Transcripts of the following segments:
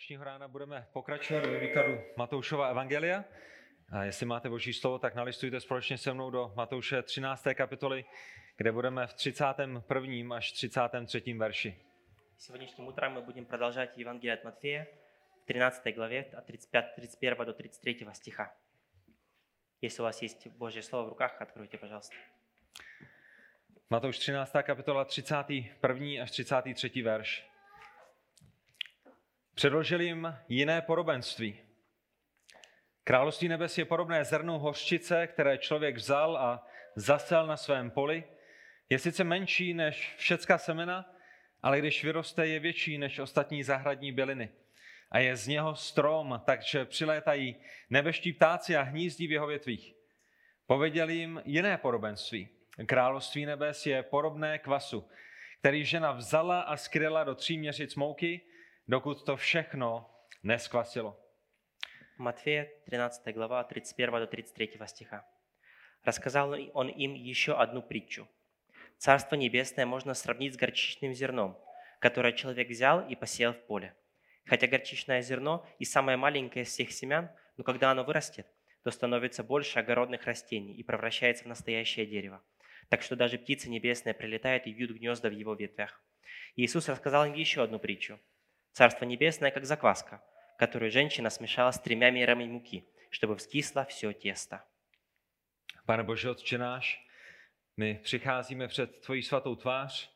Dnešního rána budeme pokračovat ve výkladu Matoušova evangelia. A jestli máte boží slovo, tak nalistujte společně se mnou do Matouše 13. kapitoly, kde budeme v 31. až 33. verši. Сегодняшним утром мы будем продолжать Евангелие от Матфея в 13 главе от 35, 31 до 33 стиха. Если у вас есть Божье Слово в руках, откройте, пожалуйста. Matouš 13. kapitola 31. až 33. verš. Předložil jim jiné podobenství. Království nebes je podobné zrnu hořčice, které člověk vzal a zasel na svém poli. Je sice menší než všecka semena, ale když vyroste, je větší než ostatní zahradní byliny. A je z něho strom, takže přilétají nebeští ptáci a hnízdí v jeho větvích. Pověděl jim jiné podobenství. Království nebes je podobné kvasu, který žena vzala a skryla do tří měřic mouky, dokud to všechno neskvasilo. Матфея, 13 глава, от 31 до 33 стиха. Рассказал он им еще одну притчу. Царство небесное можно сравнить с горчичным зерном, которое человек взял и посеял в поле. Хотя горчичное зерно и самое маленькое из всех семян, но когда оно вырастет, то становится больше огородных растений и превращается в настоящее дерево. Так что даже птицы небесные прилетают и вьют гнезда в его ветвях. Иисус рассказал им еще одну притчу. Царство небесное, как закваска, которую женщина смешала с тремя мерами муки, чтобы вскисло все тесто. Pane Bože, Otče náš, my přicházíme před tvojí svatou tvář.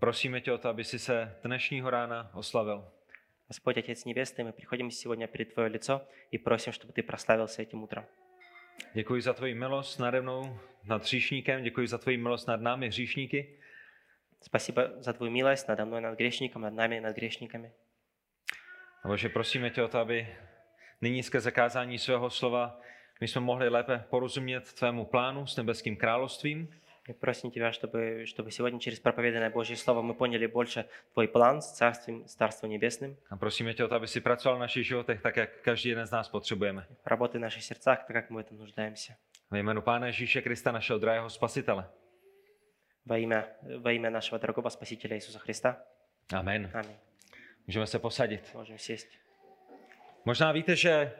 Prosíme tě o to, aby si se dnešního rána oslavil. Господь, Отец Небесный, мы приходим сегодня перед Твое лицо и просим, чтобы Ты прославился этим утром. Děkuji za tvoji milost nade mnou, nad hříšníkem, děkuji za tvoji milost nad námi, hříšníky. Спасибо за Твою милость надо мной, над грешником, над нами, над грешниками. A Bože, prosíme tě o to, aby nyní skrze zakázání svého slova my jsme mohli lépe porozumět tvému plánu s nebeským královstvím. Мы просим Тебя, чтобы, чтобы сегодня через проповеданное Божье Слово мы поняли больше Твой план с Царством, с Царством Небесным. A prosíme tě o to, aby si pracoval v našich životech tak, jak každý jeden z nás potřebujeme. Работай в наших сердцах, так как мы в этом нуждаемся. Ve jménu Pána Ježíše Krista, našeho drahého spasitele. Во имя, во имя нашего дорогого Спасителя Иисуса Христа. Amen. Аминь. Můžeme se posadit. Можем сесть. Možná víte, že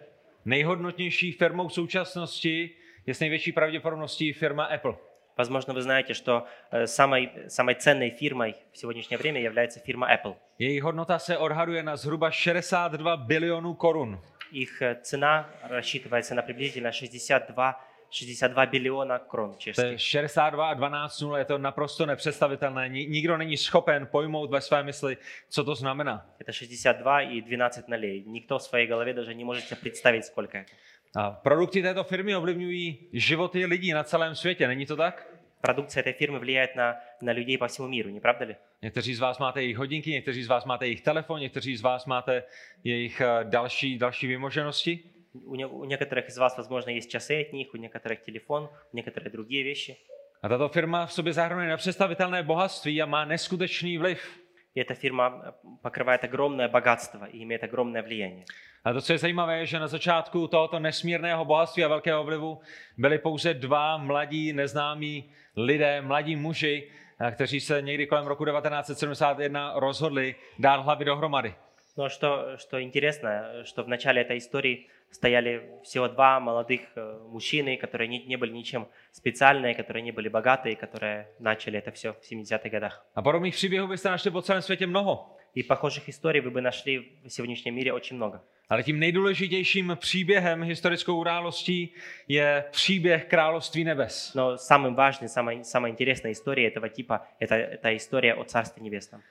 nejhodnotnější firmou v současnosti je s největší pravděpodobností firma Apple. Возможно, вы знаете, что э, самой, самой ценной фирмой в сегодняшнее время является фирма Apple. Její hodnota se odhaduje na zhruba 62 bilionů korun. Их э, цена рассчитывается на приблизительно 62, 62 биллиона крон To je чешских. 62 a 12 nul, je to naprosto nepředstavitelné. Ni- Nikdo není schopen pojmout ve své mysli, co to znamená. Это 62 и 12 нолей. Никто в своей голове даже не может себе представить, сколько это. A produkty této firmy ovlivňují životy lidí na celém světě, není to tak? Продукция этой фирмы влияет на, на людей по всему миру, не правда ли? Někteří z vás máte jejich hodinky, někteří z vás máte jejich telefon, někteří z vás máte jejich eh, další, další vymoženosti. У, не- у некоторых из вас, возможно, есть часы от них, у некоторых телефон, у некоторых другие вещи. A tato firma v sobě zahrnuje nepředstavitelné bohatství a má neskutečný vliv. И эта фирма э, покрывает огромное богатство и имеет огромное влияние. A to, co je zajímavé, je, že na začátku tohoto nesmírného bohatství a velkého vlivu byli pouze dva mladí neznámí lidé, mladí muži, eh, kteří se někdy kolem roku 1971 rozhodli dát hlavy dohromady. Но что, что интересно, что в начале этой истории стояли всего два молодых э, мужчины, которые не, не были ничем специальные, которые не были богатые, которые начали это все в 70-х годах. A podobných příběhů byste našli po celém světě mnoho. И похожих историй вы бы нашли в сегодняшнем мире очень много. Ale tím nejdůležitějším příběhem, historickou událostí je příběh království nebes. Но самым важным, самой, самой интересной историей этого типа это, это история о Царстве Небесном,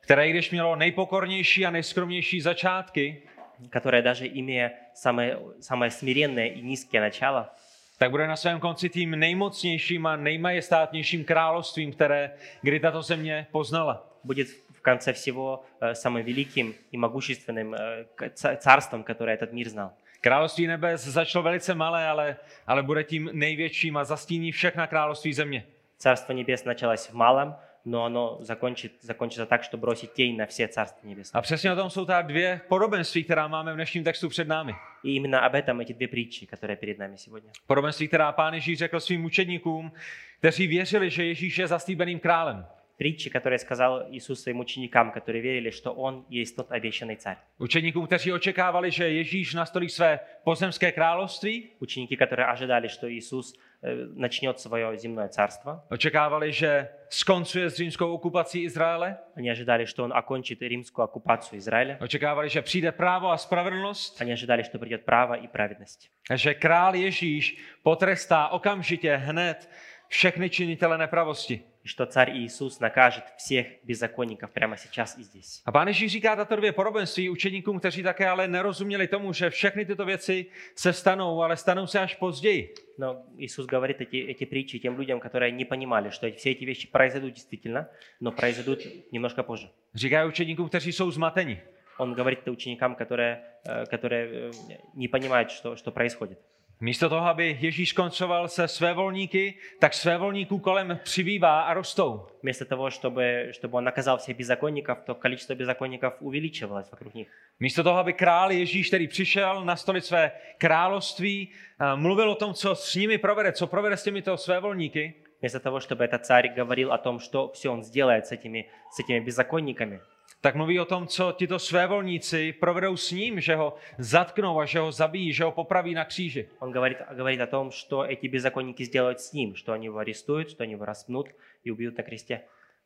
Které, i když mělo nejpokornější a nejskromnější začátky, которое даже имея самое, самое смиренное и низкое начало, tak bude na svém konci tím nejmocnějším a nejmajestátnějším královstvím, které kdy tato země poznala. будет в конце всего э, самым великим и могущественным э, к- ца- царством, которое этот мир знал. Království nebes začalo velice malé, ale, ale bude tím největším a zastíní všechna království země. Царство небес началось в малом, но оно закончит, закончится так, что бросит тень на все Царства Небесные. A přesně o tom jsou ta dvě podobenství, která máme v dnešním textu před námi. И именно об этом эти две притчи, которые перед нами сегодня. Podobenství, která pán Ježíš řekl svým učedníkům, kteří věřili, že Ježíš je zaslíbeným králem. притчи, которые сказал Иисус своим ученикам, которые верили, что Он есть тот обещанный царь. Učeníkům, kteří očekávali, že Ježíš nastolí své pozemské království, Ученики, которые ожидали, что Иисус э, начнет свое земное царство. očekávali, že skoncuje s římskou okupací Izraele, Они ожидали, что Он окончит римскую оккупацию Израиля. očekávali, že přijde právo a spravedlnost, Они ожидали, что придет право и праведность. a že král Ježíš potrestá okamžitě hned všechny činitele nepravosti. И что царь Иисус накажет всех беззаконников прямо сейчас и здесь. A pán Ježíš říká tato dvě podobenství učeníkům, kteří také ale nerozuměli tomu, že všechny tyto věci se stanou, ale stanou se až později. Но Иисус говорит эти, эти притчи тем людям, которые не понимали, что все эти вещи произойдут действительно, но произойдут немножко позже. Říká učeníkům, kteří jsou zmateni. Он говорит это ученикам, которые, э, которые э, не понимают, что, что происходит. Místo toho, aby Ježíš koncoval se svévolníky, tak svévolníků kolem přibývá a rostou. Вместо того, чтобы, чтобы он наказал всех беззаконников, то количество беззаконников увеличивалось вокруг них. Místo toho, aby král Ježíš, který přišel nastolit své království, a mluvil o tom, co s nimi provede, co provede s těmito svévolníky, Вместо того, чтобы этот царь говорил о том, что все он сделает с этими, с этими беззаконниками, tak mluví o tom, co tito svévolníci provedou s ním, že ho zatknou a že ho zabijí, že ho popraví na kříži. он говорит, говорит о том, что эти беззаконники сделают с ним, что они его арестуют, что они его распнут и убьют на кресте.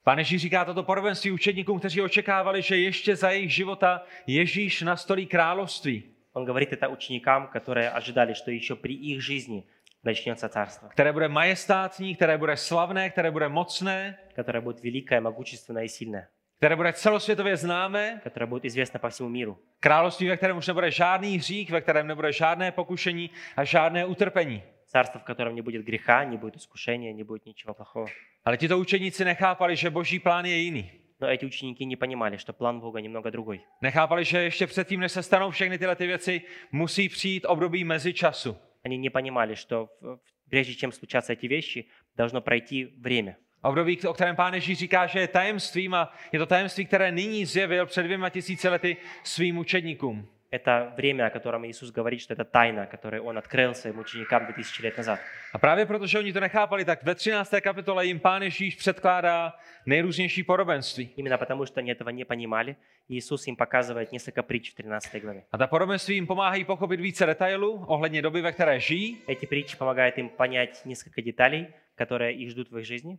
Pán Ježíš říká toto podobenství učedníkům, kteří očekávali, že ještě za jejich života Ježíš nastolí království, Он говорит это ученикам, которые ожидали, что еще при их жизни начнется царство, které bude majestátní, které bude slavné, které bude mocné, которое будет великое, могущественное и сильное, které bude celosvětově známé, которое будет известно по всему миру. království, ve kterém už nebude žádný hřích, ve kterém nebude žádné pokušení a žádné utrpení. Царство, в котором не будет греха, не будет искушения, не будет ничего плохого. Ale tito učeníci nechápali, že boží plán je jiný. Но эти ученики не понимали, что план Бога немного другой. Nechápali, že ještě předtím, než se stanou všechny tyhle ty věci, musí přijít období mezičasu. Они не понимали, что в- в- прежде чем случатся эти вещи, должно пройти время. Období, o kterém pán Ježíš říká, že je tajemstvím a je to tajemství, které nyní zjevil před dvěma tisíci lety svým učedníkům. Это время, о котором Иисус говорит, что это тайна, которую Он открыл своим ученикам 2000 лет назад. A právě protože oni to nechápali, tak ve 13. kapitole jim pán Ježíš předkládá nejrůznější podobenství. Именно потому, что они этого не понимали, Иисус им показывает несколько притч в 13 главе. A ta podobenství jim pomáhají pochopit více detailů ohledně doby, ve které žijí, Эти притчи помогают им понять несколько деталей, которые их ждут в их жизни,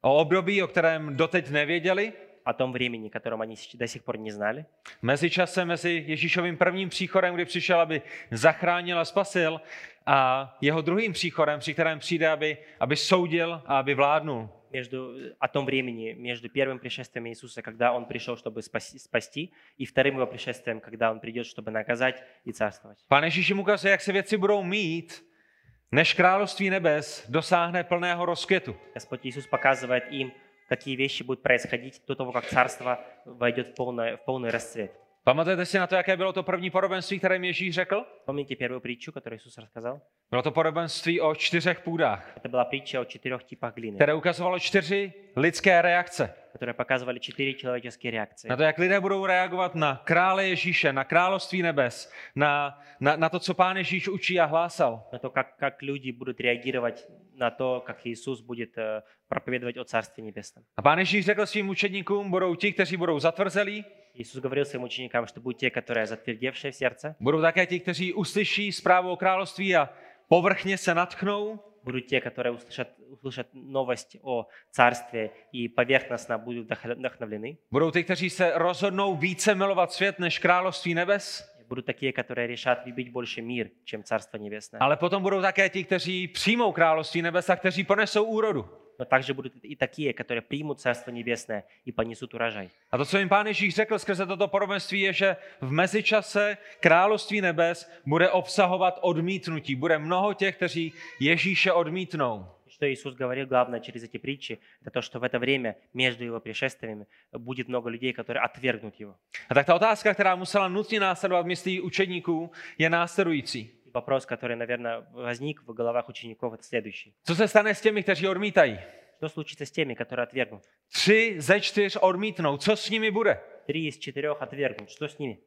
o období, o kterém doteď nevěděli, о том времени, котором они с- до сих пор не znali, mezi časem, mezi Ježíšovým prvním příchodem, kdy přišel, aby zachránil a spasil, a jeho druhým příchodem, při kterém přijde, aby, aby soudil a aby vládnul. между, о том времени между первым пришествием Иисуса, когда Он пришел, чтобы спасти, спасти, и вторым Его пришествием, когда Он придет, чтобы наказать и царствовать. Pán Ježíš jim ukazuje, jak se věci budou mít, než království nebes dosáhne plného rozkvětu. Господь Иисус показывает им, какие вещи будут происходить до того, как царство войдет в полный, в полный расцвет. Pamatujete si na to, jaké bylo to první podobenství, které Ježíš řekl? Pamětí první příču, kterou Ježíš rozkázal? Bylo to podobenství o čtyřech půdách. To byla příčka o čtyřech typách gliny. Které ukazovalo čtyři lidské reakce. Které pokazovaly čtyři člověčeské reakce. Na to, jak lidé budou reagovat na krále Ježíše, na království nebes, na, na, na to, co pán Ježíš učí a hlásal. Na to, jak, jak lidi budou reagovat na to, jak Jisus bude eh, propovědovat o cárství nebesném. A pán Ježíš řekl svým učedníkům, budou ti, kteří budou zatvrzelí, Иисус говорил своим ученикам, что будут те, которые затвердевшие в сердце, budou také ti, kteří uslyší zprávu o království a povrchně se natchnou, будут те, которые услышат, услышат новость о Царстве и поверхностно будут вдох- вдохновлены, budou ty, kteří se rozhodnou více milovat svět než království nebes, будут такие, которые решат любить больше мир, чем Царство Небесное. ale potom budou také ti, kteří přijmou království nebes a kteří ponesou úrodu. Но также будут и такие, которые примут Царство Небесное и понесут урожай. A to, co jim pán Ježíš řekl skrze toto podobenství, je, že v mezičase království nebes bude obsahovat odmítnutí. Bude mnoho těch, kteří Ježíše odmítnou. Что Иисус говорил, главное через эти притчи, это то, что в это время между Его пришествиями будет много людей, которые отвергнут Его. A tak ta otázka, která musela nutně následovat v myslí učedníků, je následující. И вопрос, который, наверное, возник в головах учеников, это следующий. Co se stane s těmi, kteří odmítají? Что случится с теми, которые отвергнут? Tři ze čtyř odmítnou. Co s nimi bude? Три из четырех отвергнут. Что с ними?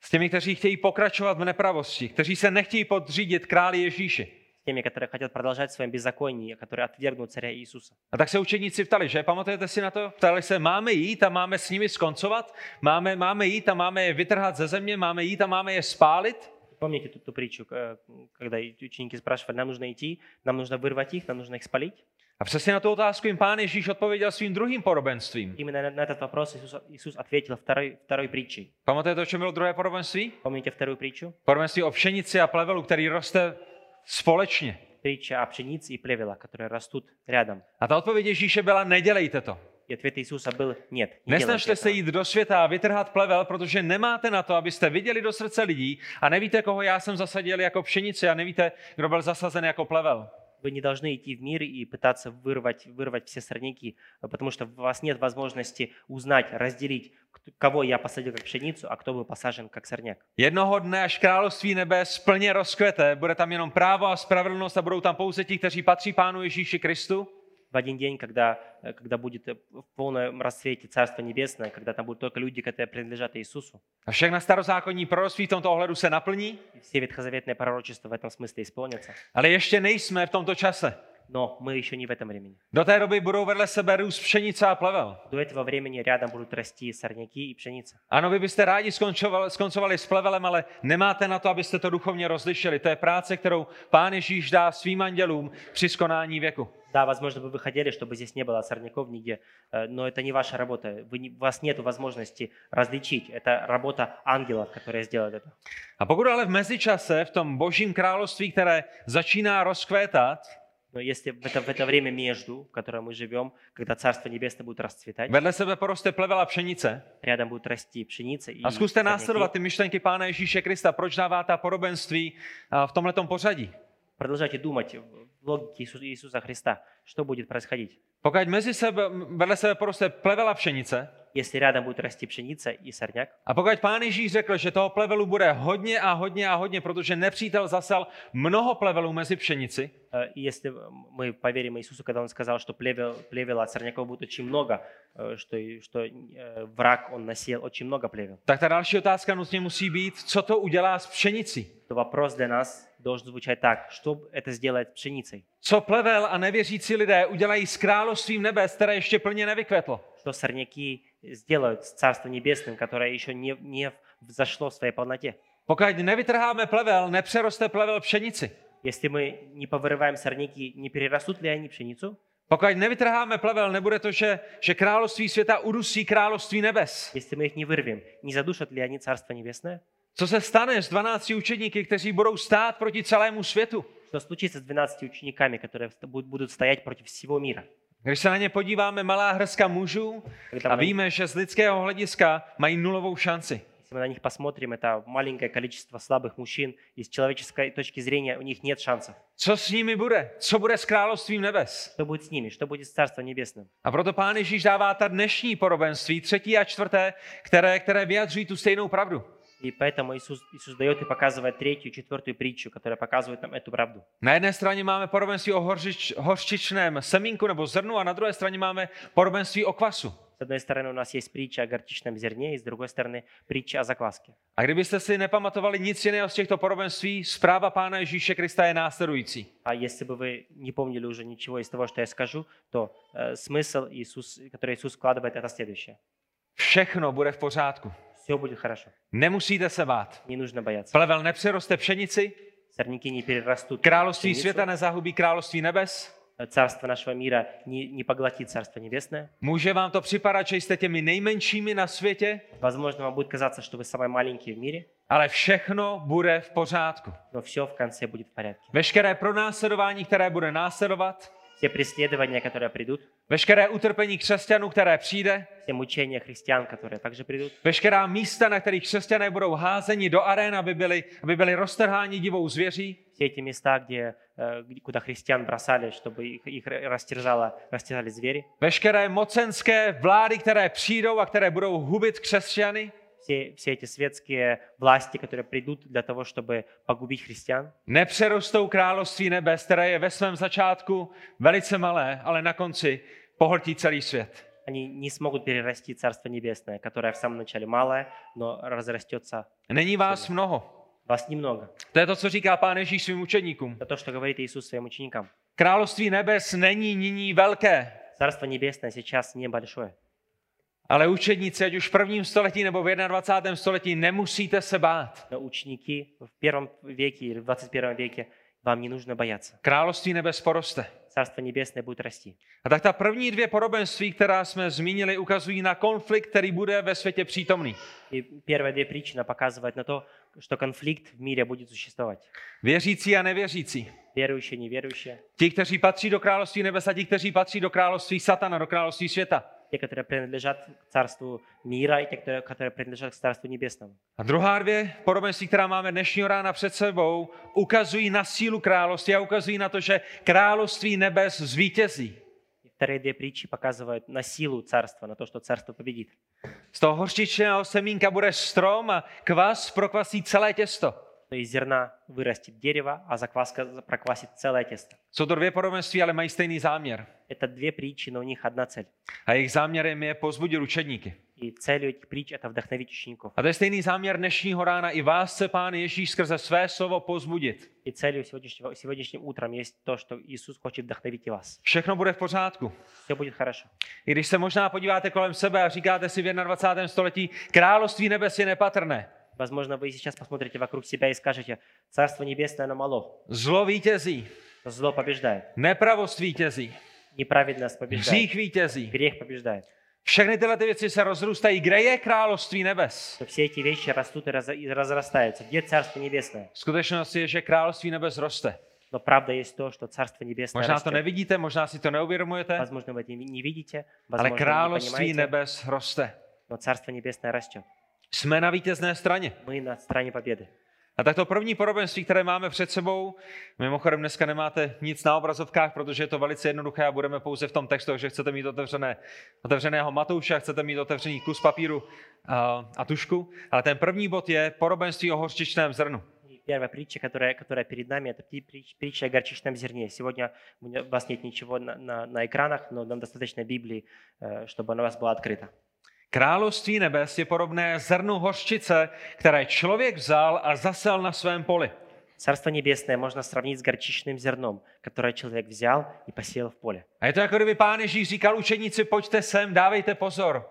S těmi, kteří chtějí pokračovat v nepravosti, kteří se nechtějí podřídit králi Ježíši. с теми, которые хотят продолжать в своем беззаконии, которые отвергнут царя Иисуса. A tak se učeníci ptali, že? Pamatujete si na to? Ptali se, máme jít a máme s nimi skoncovat? Máme, máme jít a máme je vytrhat ze země? Máme jít a máme je spálit? Помните ту, ту притчу, э, когда ученики спрашивали, нам нужно идти, нам нужно вырвать их, нам нужно их спалить? A přesně na tu otázku jim pán Ježíš odpověděl svým druhým podobenstvím. Именно на, на этот вопрос Иисус, Иисус ответил второй, второй притчей. Pamatujete, o čem bylo druhé podobenství? Помните вторую притчу? Podobenství o pšenici a plevelu, který roste společně. Притча о пшенице и плевелах, которые растут рядом. A ta odpověď Ježíše byla, nedělejte to. И ответ Иисуса был нет, не делайте Nesnažte se этого. jít do světa a vytrhat plevel, protože nemáte na to, abyste viděli do srdce lidí a nevíte, koho já jsem zasadil jako pšenici a nevíte, kdo byl zasazen jako plevel. Вы не должны идти в мир и пытаться вырвать, вырвать все сорняки, потому что у вас нет возможности узнать, разделить, кто- кого я посадил как пшеницу, а кто был посажен как сорняк. Jednoho dne, až království nebe splně rozkvete, bude tam jenom právo a spravedlnost a budou tam pouze ti, kteří patří Pánu Ježíši Kristu. В один день, когда, э, когда будет э, в полном расцвете Царство Небесное, когда там будут только люди, которые принадлежат Иисусу, A všechna starozákonní proroctví v tomto ohledu se naplní, и все ветхозаветные пророчества в этом смысле исполнятся. ale ještě nejsme v tomto čase. Но мы еще не в этом времени. Do té doby budou vedle sebe růst pšenice a plevel. До этого времени rядом будут расти сорняки и пшеница. Ano, vy byste rádi skoncovali, skoncovali s plevelem, ale nemáte na to, abyste to duchovně rozlišili. To je práce, kterou Pán Ježíš dá svým andělům při skonání věku. Да, возможно, вы бы хотели, чтобы здесь не было сорняков нигде, э, но это не ваша работа. Вы не- у вас нет возможности различить. Это работа ангелов, которые сделают это. A pokud ale v mezičase, v tom božím království, které začíná rozkvétat, Но если в это, в это время между, в котором мы живем, когда Царство Небесное будет расцветать, vedle sebe poroste plevel a pšenice, рядом будет расти pšеница и a zkuste následovat ty myšlenky Pána Ježíše Krista, proč dává ta podobenství a, v tomhletom pořadí. продолжайте думать в логике Иисуса, Иисуса Христа, что будет происходить. Pokud mezi sebe, vedle sebe poroste plevel a pšenice, Если рядом будет расти пшеница и сорняк, a pokud Pán Ježíš řekl, že toho plevelu bude hodně a hodně a hodně, protože nepřítel zasel mnoho plevelů mezi pšenici, э, и если мы поверим Иисусу, когда Он сказал, что плевел, плевела от сорняков будет очень много, э, что, и- что э, враг, он насеял очень много плевел, tak ta další otázka nutně musí být, co to udělá s pšenicí. то вопрос для нас должен звучать так, что это сделает с пшеницей? Co plevel a nevěřící lidé udělají s královstvím nebes, které ještě plně nevykvetlo. Что сорняки сделают с Царством Небесным, которое еще не, не взошло в своей полноте? Pokud nevytrháme plevel, nepřeroste plevel pšenici. Если мы не повырываем сорняки, не перерастут ли они пшеницу? Pokud nevytrháme plevel, nebude to, že, že království světa udusí království nebes. Если мы их не вырвем, не задушат ли они Царство Небесное? Co se stane s 12 učedníky, kteří budou stát proti celému světu? Что случится с 12 учениками, которые вст- будут- будут стоять против всего мира? Když se na ně podíváme, malá hrska mužů, Когда a мы, на- víme, že z lidského hlediska mají nulovou šanci. если мы на них посмотрим, это маленькое количество слабых мужчин, и с человеческой точки зрения у них нет шансов. Co s nimi bude? Co bude s královstvím nebes? Что будет с nimi? Что будет с Царством Небесным? A proto pán Ježíš dává ta dnešní podobenství, třetí a čtvrté, které, které vyjadřují tu stejnou pravdu. И поэтому Иисус, Иисус дает и показывает третью, четвертую притчу, которая показывает нам эту правду. Na jedné straně máme podobenství o hořič, hořčičném semínku nebo zrnu a na druhé straně máme podobenství o kvasu. С одной стороны, у нас есть притча о горчичном зерне, и с другой стороны, притча о закваске. A kdybyste si nepamatovali nic jiného z těchto podobenství, zpráva Pána Ježíše Krista je následující. А если бы вы не помнили уже ничего из того, что я скажу, то э, смысл, Иисус, который Иисус вкладывает, это следующее. Všechno bude v pořádku. Все будет хорошо. Nemusíte se bát. Не нужно бояться. Plevel nepřeroste pšenici, Сорняки не перерастут. в království пшеницу, světa nezahubí království nebes. Царство нашего мира не, не поглотит Царство Небесное. Může vám to připadat, že jste těmi nejmenšími na světě, Возможно, вам будет казаться, что вы самые маленькие в мире, ale všechno bude v pořádku. но все в конце будет в порядке. Veškeré pronásledování, které bude následovat, Все преследования, которые придут, veškeré utrpení křesťanů, které přijde, все мучения христиан, которые также придут, veškerá místa, na kterých křesťané budou házeni do arén, aby byli, aby byli roztrháni divou zvěří, все эти места, где, э, где- куда христиан бросали, чтобы их, их растерзало, растерзали звери, veškeré mocenské vlády, které přijdou a které budou hubit křesťany, все, все эти светские власти, которые придут для того, чтобы погубить христиан, nepřerostou království nebes, které je ve svém začátku velice malé, ale na konci pohltí celý svět. они не смогут перерасти Царство Небесное, которое в самом начале малое, но разрастется. Není vás mnoho. Вас немного. To je to, co říká pán Ježíš svým učeníkům. Это то, что говорит Иисус своим ученикам. Království nebes není nyní velké, Царство Небесное сейчас небольшое. ale učedníci, ať už v prvním století nebo v 21. století, nemusíte se bát. Но ученики в первом веке или в 21 веке вам не нужно бояться. Království nebes poroste. Царство Небесное будет расти. A tak ta první dvě podobenství, která jsme zmínili, ukazují na konflikt, který bude ve světě přítomný. И первые две притчи показывают на то, что конфликт в мире будет существовать. Věřící a nevěřící. Верующие, неверующие. Ti, kteří patří do království nebes a ti, kteří patří do království satana, do království světa. Те, которые принадлежат к царству мира, и те, которые, которые принадлежат к царству небесному. A druhá dvě podobenství, která máme dnešního rána před sebou, ukazují na sílu království a ukazují na to, že království nebes zvítězí. И вторые две притчи показывают на силу царства, на то, что царство победит. Z toho hořčičného semínka bude strom a kvas prokvasí celé těsto. Но из zrna вырастет дерево, а закваска проквасит целое тесто. Jsou to dvě podobenství, ale mají stejný záměr. Это две притчи, но у них одна цель. A jejich záměrem je pozbudit učedníky. И целью этих притч это вдохновить учеников. A to je stejný záměr dnešního rána. I vás chce Pán Ježíš skrze své slovo pozbudit. И целью сегодняшнего, сегодняшним утром есть то, что Иисус хочет вдохновить и вас. Všechno bude v pořádku. Все будет хорошо. I když se možná podíváte kolem sebe a říkáte si v 21. století, království nebes je nepatrné. Возможно, вы сейчас посмотрите вокруг себя и скажете, Царство Небесное, оно мало. Zlo vítězí, Зло побеждает. nepravost vítězí, Неправедность побеждает. hřích vítězí. Грех побеждает. Všechny tyhle ty věci se rozrůstají. Kde je království nebes? То все эти вещи растут и раз- и разрастаются. Где Царство Небесное? Skutečnost je, že království nebes roste. Но правда есть то, что Царство Небесное Možná to растет. nevidíte, možná si to neuvědomujete, Возможно, вы это не видите, ale возможно, не království понимаете, nebes roste. но Царство Небесное растет. Jsme na vítězné straně. Мы на стране победы. A tak to první podobenství, které máme před sebou, mimochodem dneska nemáte nic na obrazovkách, protože je to velice jednoduché a budeme pouze v tom textu, že chcete mít otevřené, otevřeného Matouše, a chcete mít otevřený kus papíru a, a tušku. Ale ten první bod je podobenství o hořčičném zrnu. И первая притча, которая, которая перед нами, это при- притч- притча о горчичном зерне. Сегодня у меня- у вас нет ничего на, на- на экранах, но нам достаточно Библии, э, чтобы она у вас была открыта. Království nebes je podobné zrnu hořčice, které člověk vzal a zasel na svém poli. Царство Небесное можно сравнить с горчичным зерном, которое человек взял и посеял в поле. A je to jako kdyby pán Ježíš říkal učeníci, pojďte sem, dávejte pozor.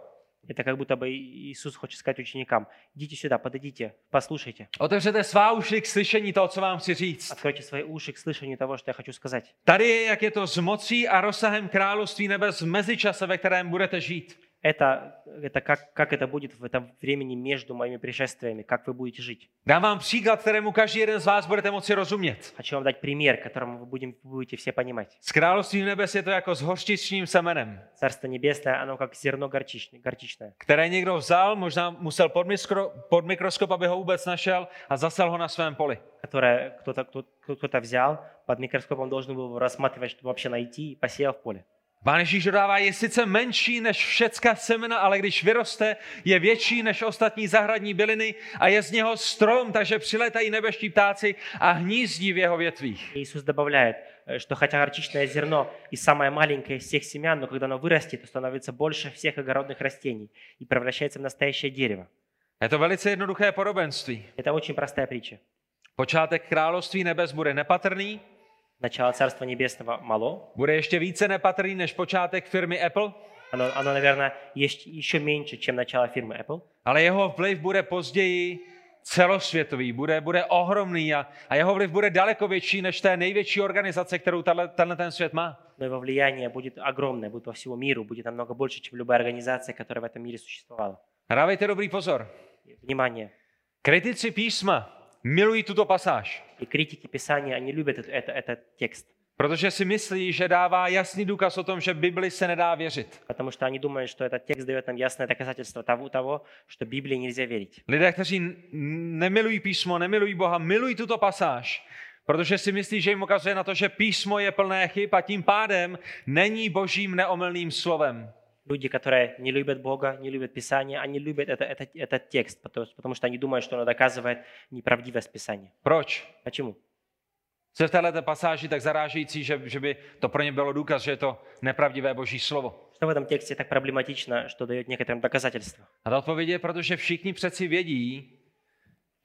Это как будто бы Иисус хочет сказать ученикам, идите сюда, подойдите, послушайте. Otevřete svá uši k slyšení toho, co vám chci říct. Откройте свои уши к слышанию того, что я хочу сказать. Tady je, jak je to s mocí a rozsahem království nebes v mezičase, ve kterém budete žít. Это, это как, как это будет в этом времени между моими пришествиями, как вы будете жить. Dám vám příklad, kterému každý jeden z vás budete moci rozumět. Хочу вам дать пример, которому вы будем, будете все понимать. S královstvím nebes je to jako s hořčičním semenem, Царство Небесное, оно как зерно горчичное, горчичное, které někdo vzal, možná musel pod, mikro, pod mikroskop, aby ho vůbec našel a zasel ho na svém poli. которое кто-то, кто- кто-то взял, под микроскопом должен был рассматривать, чтобы вообще найти и посеял в поле. Pán Ježíš dodává, je sice menší než všecka semena, ale když vyroste, je větší než ostatní zahradní byliny a je z něho strom, takže přiletají nebeští ptáci a hnízdí v jeho větvích. И Иисус добавляет, э, что хотя горчичное зерно и самое маленькое из всех семян, но когда оно вырастет, то становится больше всех огородных растений и превращается в настоящее дерево. Je to velice jednoduché podobenství. Это очень простая притча. Počátek království nebes bude nepatrný, Начало Царства Небесного мало, bude ještě více nepatrný než počátek firmy Apple, оно, оно, наверное, есть еще меньше, чем начало фирмы Apple, ale jeho vliv bude později celosvětový, bude, bude ohromný a, a jeho vliv bude daleko větší než té největší organizace, kterou tahle, tenhle ten svět má. но его влияние будет огромное, будет по всему миру, будет намного больше, чем любая организация, которая в этом мире существовала. A dávejte dobrý pozor. Внимание! Kritici písma milují tuto pasáž, И критики Писания, они любят это, это- этот текст, protože si myslí, že dává jasný důkaz o tom, že Bibli se nedá věřit. потому что они думают, что этот текст дает нам ясное доказательство того, того что Библии nельзя верить. Lidé, kteří n- nemilují písmo, nemilují Boha, milují tuto pasáž, protože si myslí, že jim ukazuje na to, že písmo je plné chyb a tím pádem není božím neomylným slovem. Люди, которые не любят Бога, не любят Писание, они любят это, это, этот текст, потому, потому что они думают, что оно доказывает неправдивость Писания. Proč? Почему? Co je v této pasáži tak zarážející, že, že by to pro ně bylo důkaz, že je to nepravdivé boží slovo? Что в этом тексте так проблематично, что дает некоторым доказательство? A ta odpověď je, protože všichni přeci vědí,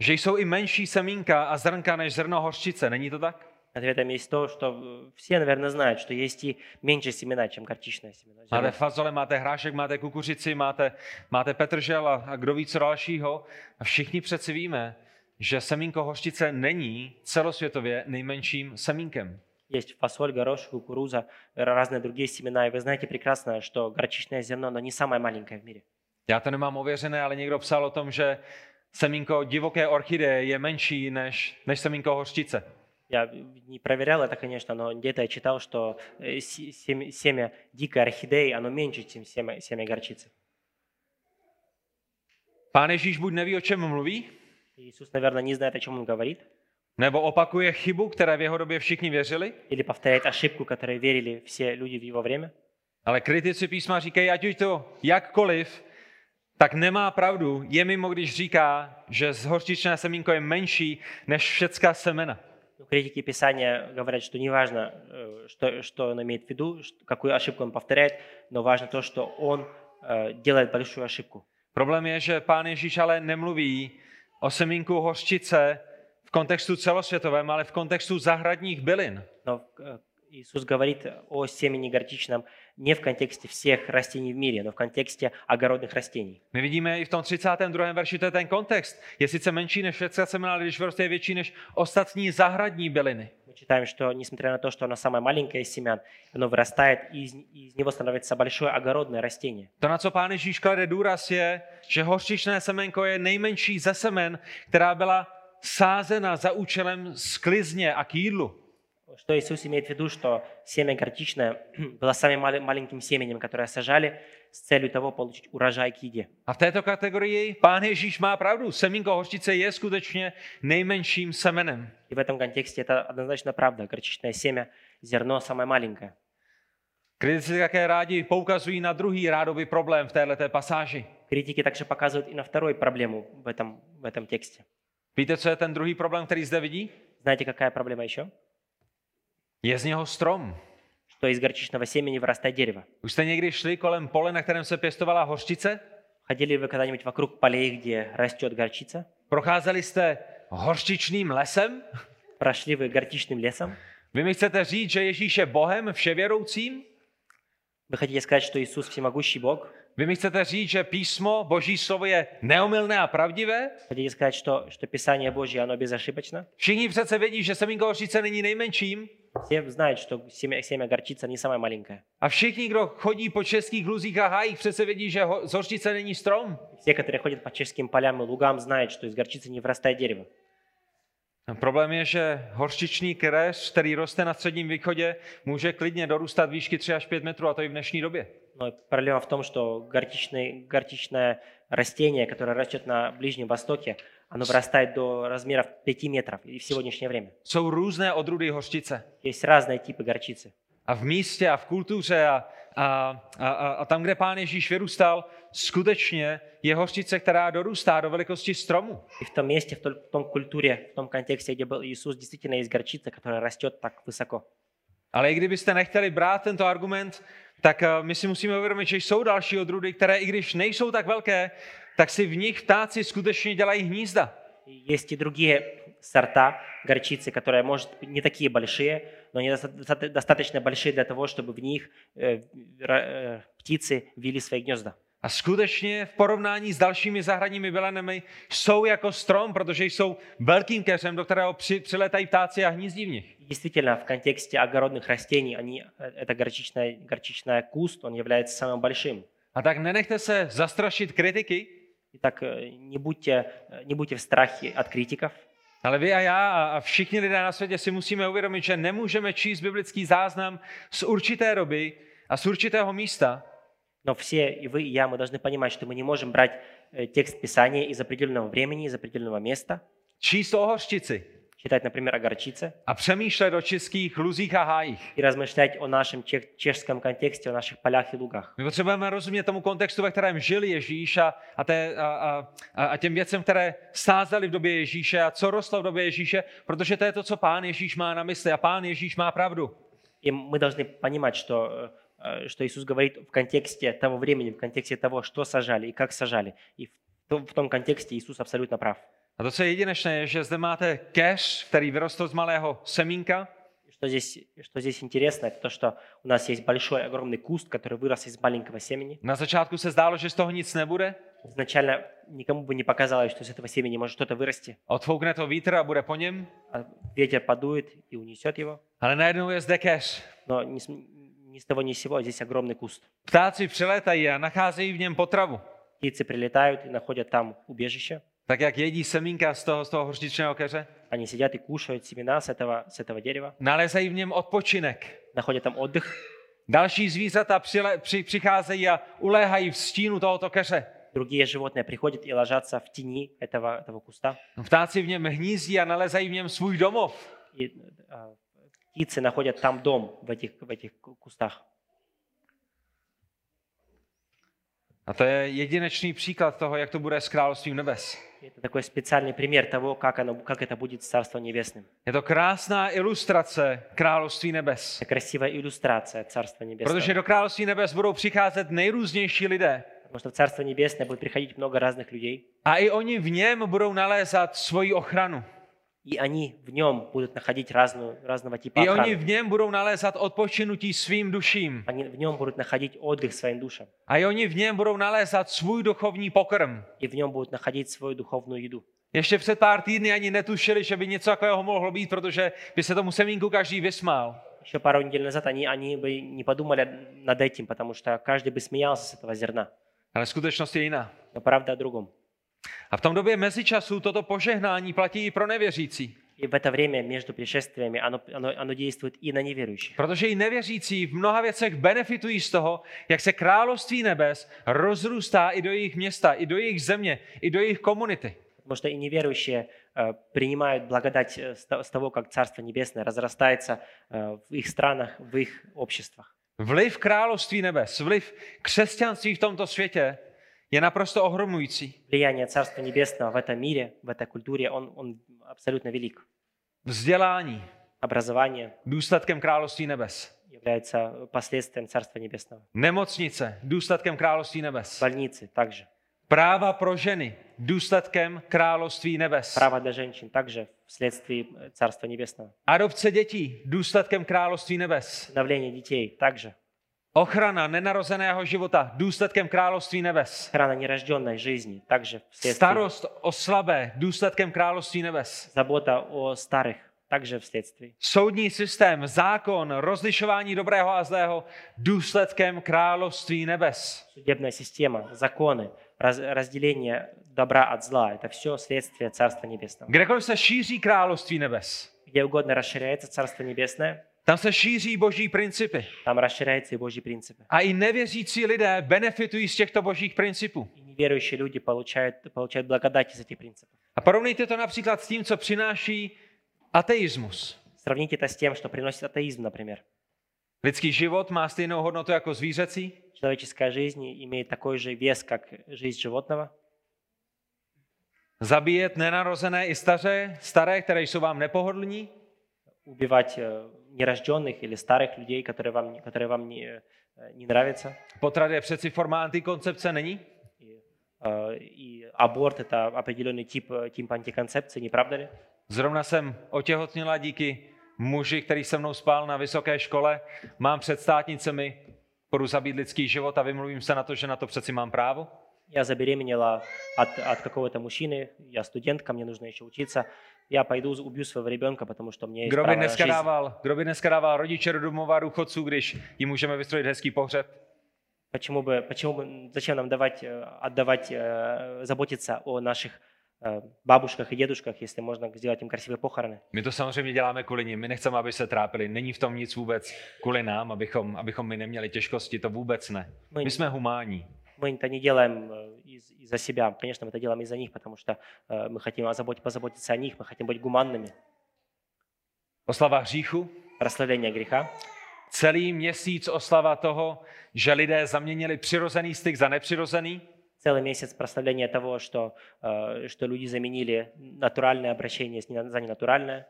že jsou i menší semínka a zrnka než zrno hořčice. Není to tak? Ответом есть то, что э, все, наверное, знают, что есть и меньше семена, чем горчичное семена. Máte зерно. fazole, máte hrášek, máte kukuřici, máte, máte petržel a, a kdo ví co dalšího. A všichni přeci víme, že semínko hořčice není celosvětově nejmenším semínkem. Есть фасоль, горошек, кукуруза, разные другие семена. И вы знаете прекрасно, что горчичное зерно, оно не самое маленькое в мире. Já to nemám ověřené, ale někdo psal o tom, že semínko divoké orchideje je menší než, než semínko hořčice. Я не проверял это, конечно, но где-то я читал, что э, се- семя, семя дикой орхидеи, оно меньше, чем семя, семя горчицы. Pán Ježíš buď neví, o čem mluví, Иисус, наверное, не знает, о чем он говорит, nebo opakuje chybu, které v jeho době všichni věřili, или повторяет ошибку, которой верили все люди в его время. ale kritici písma říkají, ať už to jakkoliv, tak nemá pravdu. Je mimo, když říká, že hořčičné semínko je menší než všecká semena. Но критики Писания говорят, что неважно, э, что, что он имеет в виду, ш- какую ошибку он повторяет, но важно то, что он э, делает большую ошибку. Problém je, že pán Ježíš ale nemluví o semínku hořčice v kontextu celosvětovém, ale v kontextu zahradních bylin. Но э, Иисус говорит о семени горчичном не в контексте всех растений в мире, но в контексте огородных растений. My vidíme i v tom 32. verši, to je ten kontext. Je sice menší než všecká semena, ale když vyroste je větší než ostatní zahradní byliny. Мы читаем, что несмотря на то, что оно самое маленькое из семян, оно вырастает, и из, из него становится большое огородное растение. To, na co pán Ježíš klade důraz, je, že hořčičné semenko je nejmenší ze semen, která byla sázena za účelem sklizně a k jídlu. Что Иисус имеет в виду, что семя горчичное было самым мали- маленьким семенем, которое сажали с целью того получить урожай к еде. A v této kategorii pán Ježíš má pravdu. Semínko hořčice je skutečně nejmenším semenem. И в этом контексте это однозначно правда. Горчичное семя, зерно самое маленькое. Kritici také rádi poukazují na druhý rádoby problém v této pasáži. Критики также показывают и на вторую проблему в этом, в этом тексте. Víte, co je ten druhý problém, který zde vidí? Знаете, какая проблема еще? Je z něho strom. Что из горчичного семени вырастает дерево. Už jste někdy šli kolem pole, na kterém se pěstovala hořčice? Ходили вы когда-нибудь вокруг полей, где растет горчица? Procházeli jste hořčičným lesem? Прошли вы горчичным лесом? Vy mi chcete říct, že Ježíš je Bohem vševěroucím? Вы хотите сказать, что Иисус всемогущий Бог? Vy mi chcete říct, že písmo, boží slovo je neomylné a pravdivé? Хотите сказать, что, что Писание Божье, оно безошибочно? Všichni přece vědí, že semínko hořčice není nejmenším. Все знают, что семя, семя горчица не самое маленькое. A všichni, kdo chodí po českých luzích a hájích, přece vědí, že ho- z hořčice není strom. Все, которые ходят по чешским полям и лугам, знают, что из горчицы не вырастает дерево. A Problém je, že hořčičný keř, který roste na středním východě, může klidně dorůstat výšky 3 až 5 metrů, a to i v dnešní době. Но проблема в том, что горчичный, горчичное растение, которое растет на Ближнем Востоке, оно вырастает до размеров 5 метров и в сегодняшнее время. Jsou různé odrůdy hořčice. Есть разные типы горчицы. A v místě a v kultuře a, a, a, a, a tam, kde pán Ježíš vyrůstal, skutečně je hořčice, která dorůstá do velikosti stromu. И в том месте, в той- в том культуре, в том контексте, где был Иисус, действительно есть горчица, которая растет так высоко. Ale i kdybyste nechtěli brát tento argument, tak eh, my si musíme uvědomit, že jsou další odrůdy, které i když nejsou tak velké, tak si v nich ptáci skutečně dělají hnízda. И Есть и другие сорта горчицы, которые, может, быть, не такие большие, но они доста- доста- достаточно большие для того, чтобы в них э, ра- э, птицы вели свои гнезда. A skutečně v porovnání s dalšími zahradními bylinami jsou jako strom, protože jsou velkým keřem, do kterého při, přiletají ptáci a hnízdí v nich. И Действительно, в контексте огородных растений, они, э, это горчичная, горчичная куст, он является самым большим. A tak nenechte se zastrašit kritiky, Итак, э, не будьте, э, не будьте в страхе от критиков, ale vy a já a- a všichni lidé na světě si musíme uvědomit, že nemůžeme číst biblický záznam z určité doby a z určitého místa, но все, и вы, и я, мы должны понимать, что мы не можем брать э, текст Писания из определенного времени, из определенного места, číst o hořčici читать, например, о горчице, a přemýšlet o českých luzích a hájích. и размышлять о нашем чех- чешском контексте, о našich полях и лугах. My potřebujeme rozumět tomu kontextu, ve kterém žil Ježíš a, a, té, a, a, a, a těm věcem, které sázely v době Ježíše a co rostlo v době Ježíše, protože to je to, co pán Ježíš má na mysli a pán Ježíš má pravdu. И мы должны понимать, что, э, что Иисус говорит в контексте того времени, в контексте того, что сажали и как сажали. И в том, в том контексте Иисус абсолютно прав. A to, co je jedinečné, je, že zde máte keř, který vyrostl z malého semínka, Что здесь, что здесь интересно, это то, что у нас есть большой, огромный куст, который вырос из маленького семени. Na začátku se zdálo, že z toho nic nebude, Изначально никому бы не показалось, что из этого семени может что-то вырасти. odfoukne to vítr a bude po něm, А ветер подует и унесет его. ale najednou je zde keř. Но ни с, ни с того ни с сего здесь огромный куст. Ptáci přilétají a nacházejí v něm potravu. Птицы прилетают и находят там убежище. Tak jak jedí semínka z toho, z toho hořčičného keře, Они сидят и кушают семена с этого, с этого дерева. nalezají v něm odpočinek. Находят там отдых. Další zvířata přile, při, přicházejí a uléhají v stínu tohoto keře. Другие животные приходят и ложатся в тени этого, этого куста. Ptáci v něm hnízdí a nalezají v něm svůj domov. И а, птицы находят там дом в этих, в этих ку- кустах. A to je jedinečný příklad toho, jak to bude s královstvím nebes. Это такой специальный пример того, как, оно, как это будет с Царством Небесным. Je to krásná ilustrace království nebes. Это красивая иллюстрация Царства Небесного. Protože do království nebes budou přicházet nejrůznější lidé. Потому что в Царство Небесное будет приходить много разных людей, A i oni v něm budou nalézat svoji ochranu. и они в нем будут находить разную, разного типа I oni охраны. v něm budou nalézat odpočinutí svým duším. Они в нем будут находить отдых своим душам. A i oni v něm budou nalézat svůj duchovní pokrm. И в нем будут находить свою духовную еду. Ještě před pár týdny ani netušili, že by něco takového mohlo být, protože by se tomu semínku každý vysmál. Еще пару недель назад они, они бы не подумали над этим, потому что каждый бы смеялся с этого зерна. Ale skutečnost je jiná. Но правда о другом. A v tom době mezičasu toto požehnání platí i pro nevěřící. И в это время между пришествиями оно, оно, оно действует и на неверующих. Protože i nevěřící v mnoha věcech benefitují z toho, jak se království nebes rozrůstá i do jejich města, i do jejich země, i do jejich komunity. Потому что и неверующие э, принимают благодать э, с то- с того, как Царство Небесное разрастается э, в их странах, в их обществах. Vliv království nebes, vliv křesťanství v tomto světě je naprosto ohromující. Влияние Царства Небесного в этом мире, в этой культуре, он, он абсолютно велик. Vzdělání Образование důsledkem království nebes. является последствием Царства Небесного. Nemocnice důsledkem království nebes. Больницы также. Práva pro ženy důsledkem království nebes. Право для женщин также вследствие э, Царства Небесного. Adopce dětí důsledkem království nebes. Усыновление детей также. Ochrana nenarozeného života důsledkem království nebes. Охрана нерожденной жизни также вследствие. Starost o slabé důsledkem království nebes. Забота о старых также вследствие. Soudní systém, zákon, rozlišování dobrého a zlého důsledkem království nebes. Судебная система, законы, раз- разделение добра от зла – это все следствие Царства Небесного. Kdekoliv se šíří království nebes, Где угодно расширяется Царство Небесное, tam se šíří boží principy. там расширяются и Божьи принципы. A i nevěřící lidé benefitují z těchto božích principů. И неверующие люди получают, получают благодать из этих принципов. A porovnejte to například s tím, co přináší ateismus. Сравните это с тем, что приносит атеизм, например. Lidský život má stejnou hodnotu jako zvířecí, Человеческая жизнь имеет такой же вес, как жизнь животного. zabíjet nenarozené i staře, staré, které jsou vám nepohodlní, Убивать э, нерожденных или старых людей, которые вам, которые вам не, э, не nравятся. potrat je přeci forma antikoncepce, není? И, э, и аборт – это определенный тип, э, тип антиконцепции, не правда ли? Zrovna jsem otěhotněla díky muži, který se mnou spal na vysoké škole. Mám před státnicemi, budu zabít lidský život a vymluvím se na to, že na to přeci mám právo. Я забеременела от, от какого-то мужчины, я студентка, мне нужно еще учиться. Я pойду убью своего rебенка, потому что мне есть Kdo by, право на dneska жизнь. dával, kdo by dneska dával rodiče do domova důchodců, když jim můžeme vystrojit hezký pohřeb? Почему бы, почему бы, зачем нам давать, э, отдавать, э, заботиться о наших э, бабушках и дедушках, если можно сделать им красивые похороны? My to samozřejmě děláme kvůli nim, my nechceme, aby se trápili. Není v tom nic vůbec kvůli nám, abychom, abychom my neměli těžkosti, to vůbec ne. Мы, My jsme humánní. мы это не делаем э, из, из-за себя, конечно, мы это делаем из-за них, потому что э, мы хотим озабот- позаботиться о них, мы хотим быть гуманными. Oslava hříchu, Прославление греха, celý měsíc oslava toho, že lidé zaměnili přirozený styk za nepřirozený, целый месяц прославления того, что, э, что люди заменили натуральное обращение с не- за ненатуральное,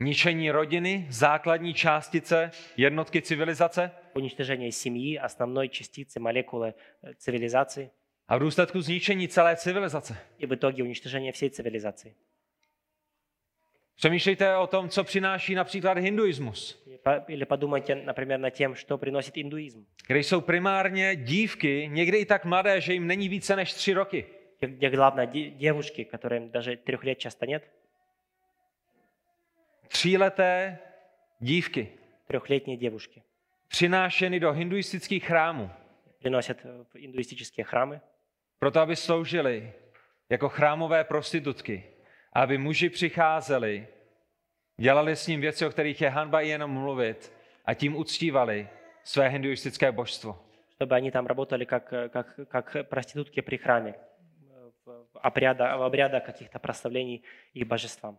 ničení rodiny, základní částice, jednotky civilizace уничтожение семьи, основной частицы, молекулы э, цивилизации, a v důsledku zničení celé civilizace. и в итоге уничтожение всей цивилизации. Přemýšlejte o tom, co přináší například hinduismus, И по- Или подумайте, например, над тем, что приносит индуизм, kde jsou primárně dívky, někdy i tak mladé, že jim není více než tři roky. где- где главное де- девушки, которым даже трех лет часто нет, Tříleté dívky трехлетние девушки přinášeny do hinduistických chrámů, приносят э, в индуистические храмы, proto aby sloužily jako chrámové prostitutky, aby muži přicházeli, dělali s ním věci, o kterých je hanba i jenom mluvit a tím uctívali své hinduistické božstvo. чтобы они там работали как, э, как, как проститутки при храме, э, в, в обряда, в обрядах каких-то прославлений их божествам.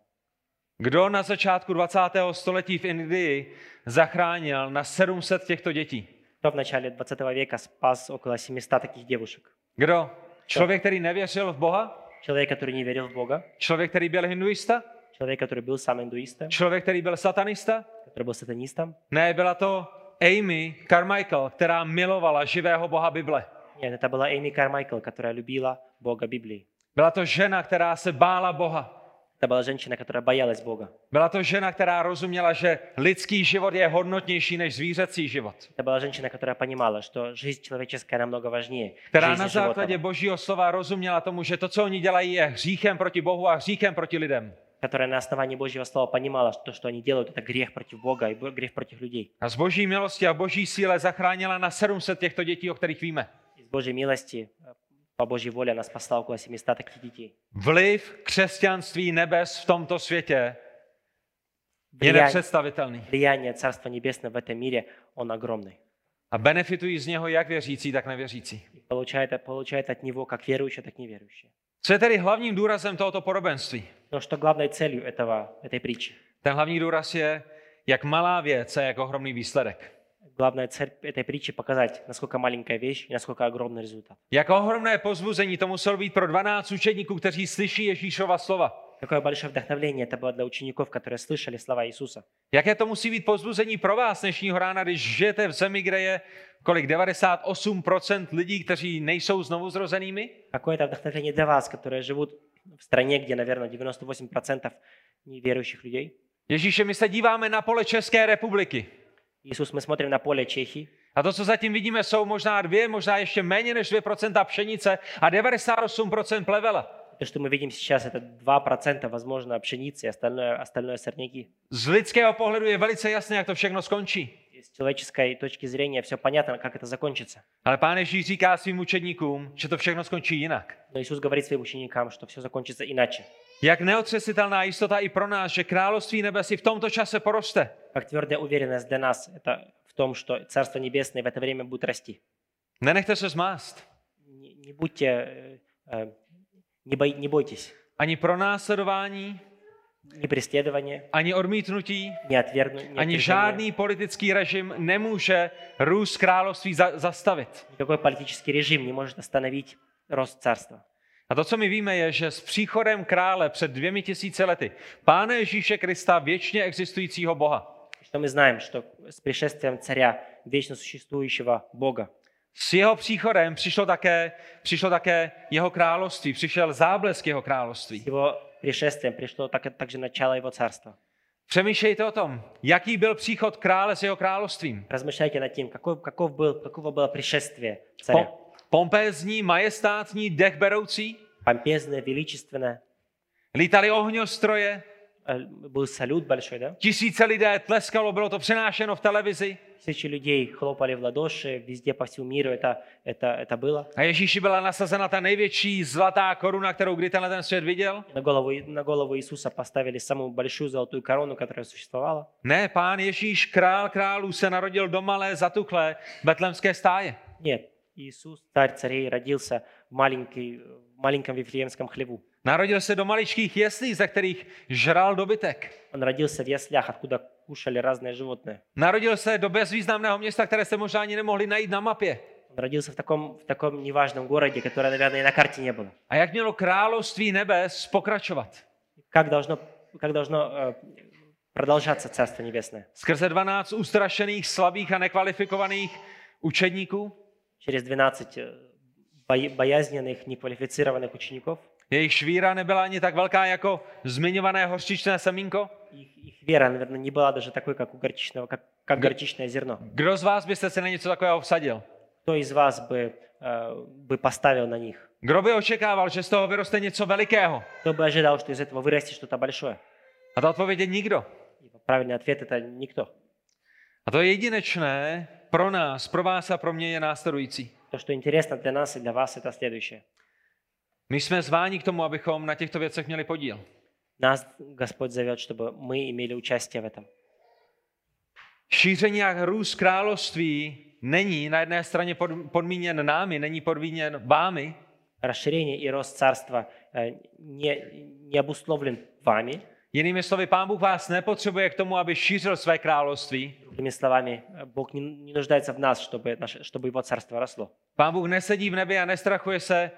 Kdo na začátku 20. století v Indii zachránil na 700 těchto dětí? Кто в начале 20 века спас около 700 таких девушек? Kdo? Člověk, který nevěřil v Boha? Человек, который не верил в Бога, Člověk, který byl hinduista? человек, который был сам индуистом, Člověk, který byl satanista? который был сатанистом. Ne, byla to Amy Carmichael, která milovala živého Boha Bible. Нет, это была Эми Кармайкл, которая любила Бога Библии. Byla to žena, která se bála Boha. Это была женщина, которая боялась Бога. Byla to žena, která rozuměla, že lidský život je hodnotnější než zvířecí život. Это была женщина, которая понимала, что жизнь человеческая намного важнее Která жизни na základě животного. božího slova rozuměla tomu, že to, co oni dělají, je hříchem proti Bohu a hříchem proti lidem. Которая на основании Божьего Слова понимала, что то, что они делают, это грех против Бога и бо- грех против людей. A z boží milosti a boží síle zachránila na 700 těchto dětí, o kterých víme. Из Божьей милости, э, по Божьей воле она спасла около 700 таких детей. Vliv křesťanství nebes v tomto světě je Влияние, nepředstavitelný. влияние Царства Небесного в этом мире, он огромный. A benefitují z něho jak věřící, tak nevěřící. И получает, получает от него как верующие, так и неверующие. Co je tedy hlavním důrazem tohoto podobenství? Но что главной целью этого, этой притчи? Ten hlavní důraz je, jak malá věc a jak ohromný výsledek. Главная цель этой притчи показать, насколько маленькая вещь и насколько огромный результат. Jak ohromné pozbuzení to muselo být pro 12 učedníků, kteří slyší Ježíšova slova. Какое большое вдохновление это было для учеников, которые слышали слова Иисуса. Jaké to musí být pozbuzení pro vás dnešního rána, když žijete v zemi, kde je kolik 98% lidí, kteří nejsou znovu zrozenými? Какое это вдохновение для вас, которые живут в стране, где, наверное, 98% неверующих людей. Ježíše, my se díváme na pole České republiky. Иисус, мы смотрим на поле Чехии, A to, co zatím vidíme, jsou možná dvě, možná ještě méně než 2% pšenice a 98% plevela. То, что мы видим сейчас, это 2%, возможно, пшеницы, остальное, остальное сорняки. Z lidského pohledu je velice jasné, jak to všechno skončí. И С человеческой точки зрения все понятно, как это закончится. Ale pán Ježíš říká svým učedníkům, že to všechno skončí jinak. Но Иисус говорит своим ученикам, что все закончится иначе. Jak neotřesitelná jistota i pro nás, že království nebes i v tomto čase poroste. Как твердая уверенность для нас это в том, что Царство Небесное в это время будет расти. Nenechte se zmást. Не, не будьте, э, э, не, бой- не бойтесь Ani pro následování, ни преследования, ani odmítnutí, ни отвергну, ни ani отвержения. žádný politický režim nemůže růst království za- zastavit. Никакой политический режим не может остановить рост царства. A to, co my víme, je, že s příchodem krále před dvěmi tisíce lety, Pána Ježíše Krista, věčně existujícího Boha, Что мы знаем, что с пришествием царя, вечно существующего Бога, s jeho příchodem přišlo také, přišlo také jeho království, přišel záblesk jeho с království. его пришествием пришло так, также начало его царства. Přemýšlejte o tom, jaký byl příchod krále s jeho královstvím. Размышляйте над тем, какой, каков был, каково было пришествие царя. Po, pompézní, majestátní, dech beroucí, Помпезное, величественное. lítali ohňostroje, Э, Был салют большой, да? tisíce lidé tleskalo, bylo to přenášeno v televizi. Тысячи людей хлопали в ладоши, везде по всему миру это, это, это было. A Ježíši byla nasazena ta největší zlatá koruna, kterou kdy tenhle ten svět viděl. На голову, на голову Иисуса поставили самую большую золотую корону, которая существовала. Ne, pán Ježíš, král králů, se narodil do malé, zatuchlé betlemské stáje. Нет, Иисус, царь царей, родился в, маленький, в маленьком Вифлеемском хлеву. Narodil se do maličkých jeslí, ze kterých žral dobytek. Он родился в яслях, откуда кушали разные животные. Narodil se do bezvýznamného města, které se možná ani nemohli najít na mapě. Он родился в таком, в таком неважном городе, которое, наверное, и на карте не было. A jak mělo království nebes pokračovat? Как должно, как должно э, продолжаться Царство Небесное? Skrze 12 ustrašených, slabých a nekvalifikovaných učedníků? Через 12 э, бо- боязненных, неквалифицированных учеников. Jejich víra nebyla ani tak velká jako zmiňované hořčičné semínko. Их, их вера, наверное, не была даже такой, как у горчичного, как, как Г- горчичное зерно. Kdo z vás byste se na něco takového vsadil? Кто из вас бы, э, бы поставил на них? Kdo by očekával, že z toho vyroste něco velikého? Кто бы ожидал, что из этого вырастет что-то большое? A ta odpověď je nikdo. И правильный ответ – это никто. A to jedinečné pro nás, pro vás a pro mě je následující. То, что интересно для нас и для вас, это следующее. My jsme zváni k tomu, abychom na těchto věcech měli podíl. Нас Господь зовет, чтобы мы имели участие в этом. Šíření a růst království není na jedné straně pod- podmíněn námi, není podmíněn vámi, Расширение и рост царства э, не, не обусловлен вами. Jinými slovy, Pán Bůh vás nepotřebuje k tomu, aby šířil své království. Другими словами, э, Бог не, не нуждается в нас, чтобы, наше, чтобы Его царство росло. Pán Bůh nesedí v nebi a nestrachuje se,